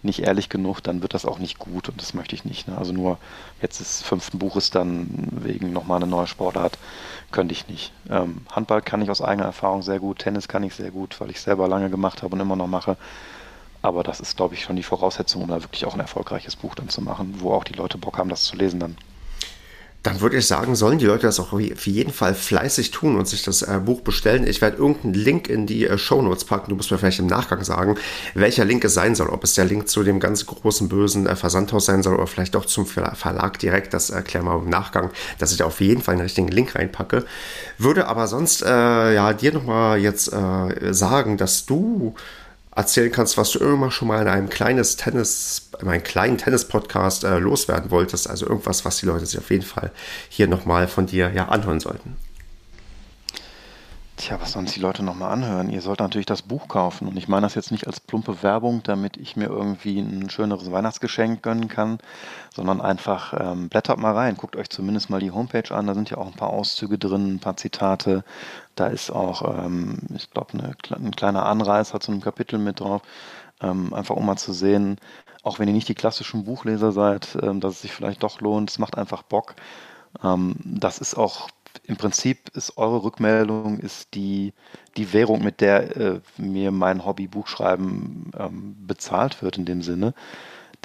nicht ehrlich genug, dann wird das auch nicht gut und das möchte ich nicht. Ne? Also nur jetzt des fünften Buches dann wegen nochmal eine neue Sportart, könnte ich nicht. Ähm, Handball kann ich aus eigener Erfahrung sehr gut, Tennis kann ich sehr gut, weil ich selber lange gemacht habe und immer noch mache. Aber das ist, glaube ich, schon die Voraussetzung, um da wirklich auch ein erfolgreiches Buch dann zu machen, wo auch die Leute Bock haben, das zu lesen dann. Dann würde ich sagen, sollen die Leute das auch auf jeden Fall fleißig tun und sich das äh, Buch bestellen. Ich werde irgendeinen Link in die äh, Show Notes packen. Du musst mir vielleicht im Nachgang sagen, welcher Link es sein soll. Ob es der Link zu dem ganz großen, bösen äh, Versandhaus sein soll oder vielleicht doch zum Verlag direkt. Das erklären wir im Nachgang, dass ich da auf jeden Fall einen richtigen Link reinpacke. Würde aber sonst äh, ja dir nochmal jetzt äh, sagen, dass du erzählen kannst, was du immer schon mal in einem kleines Tennis, in einem kleinen Tennis-Podcast äh, loswerden wolltest. Also irgendwas, was die Leute sich auf jeden Fall hier nochmal von dir ja anhören sollten. Tja, was sollen sich die Leute nochmal anhören? Ihr sollt natürlich das Buch kaufen. Und ich meine das jetzt nicht als plumpe Werbung, damit ich mir irgendwie ein schöneres Weihnachtsgeschenk gönnen kann, sondern einfach ähm, blättert mal rein, guckt euch zumindest mal die Homepage an. Da sind ja auch ein paar Auszüge drin, ein paar Zitate. Da ist auch, ähm, ich glaube, ein kleiner Anreißer zu einem Kapitel mit drauf. Ähm, einfach um mal zu sehen, auch wenn ihr nicht die klassischen Buchleser seid, ähm, dass es sich vielleicht doch lohnt. Es macht einfach Bock. Ähm, das ist auch im Prinzip ist eure Rückmeldung ist die, die Währung, mit der äh, mir mein Hobby Buchschreiben ähm, bezahlt wird in dem Sinne.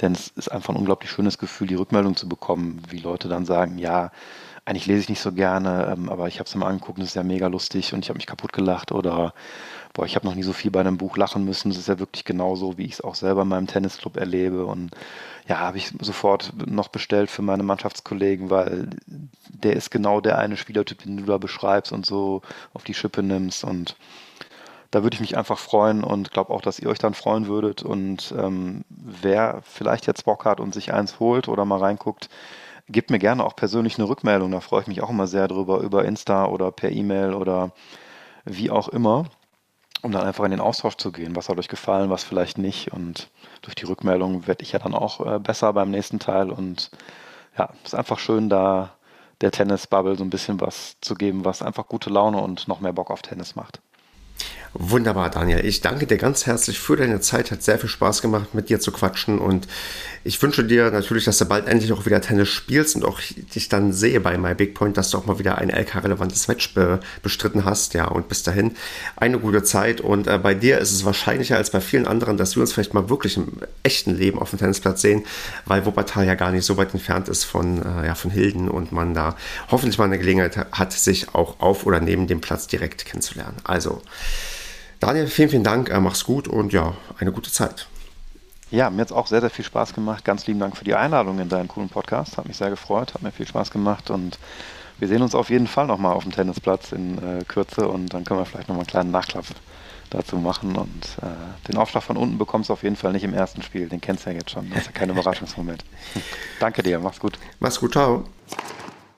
Denn es ist einfach ein unglaublich schönes Gefühl, die Rückmeldung zu bekommen, wie Leute dann sagen, ja, eigentlich lese ich nicht so gerne, ähm, aber ich habe es mir angeguckt und es ist ja mega lustig und ich habe mich kaputt gelacht oder boah, ich habe noch nie so viel bei einem Buch lachen müssen. Es ist ja wirklich genauso, wie ich es auch selber in meinem Tennisclub erlebe und ja, habe ich sofort noch bestellt für meine Mannschaftskollegen, weil der ist genau der eine Spielertyp, den du da beschreibst und so auf die Schippe nimmst. Und da würde ich mich einfach freuen und glaube auch, dass ihr euch dann freuen würdet. Und ähm, wer vielleicht jetzt Bock hat und sich eins holt oder mal reinguckt, gebt mir gerne auch persönlich eine Rückmeldung. Da freue ich mich auch immer sehr drüber, über Insta oder per E-Mail oder wie auch immer um dann einfach in den Austausch zu gehen. Was hat euch gefallen, was vielleicht nicht. Und durch die Rückmeldung werde ich ja dann auch äh, besser beim nächsten Teil. Und ja, es ist einfach schön, da der Tennis-Bubble so ein bisschen was zu geben, was einfach gute Laune und noch mehr Bock auf Tennis macht. Wunderbar, Daniel. Ich danke dir ganz herzlich für deine Zeit. Hat sehr viel Spaß gemacht, mit dir zu quatschen. Und ich wünsche dir natürlich, dass du bald endlich auch wieder Tennis spielst und auch dich dann sehe bei My Big Point, dass du auch mal wieder ein LK-relevantes Match be bestritten hast. Ja, und bis dahin eine gute Zeit. Und äh, bei dir ist es wahrscheinlicher als bei vielen anderen, dass wir uns vielleicht mal wirklich im echten Leben auf dem Tennisplatz sehen, weil Wuppertal ja gar nicht so weit entfernt ist von, äh, ja, von Hilden und man da hoffentlich mal eine Gelegenheit hat, sich auch auf oder neben dem Platz direkt kennenzulernen. Also, Daniel, vielen, vielen Dank. Äh, mach's gut und ja, eine gute Zeit. Ja, mir hat es auch sehr, sehr viel Spaß gemacht. Ganz lieben Dank für die Einladung in deinen coolen Podcast. Hat mich sehr gefreut, hat mir viel Spaß gemacht und wir sehen uns auf jeden Fall nochmal auf dem Tennisplatz in äh, Kürze und dann können wir vielleicht nochmal einen kleinen Nachklapp dazu machen. Und äh, den Aufschlag von unten bekommst du auf jeden Fall nicht im ersten Spiel. Den kennst du ja jetzt schon. Das ist ja kein Überraschungsmoment. Danke dir, mach's gut. Mach's gut, ciao.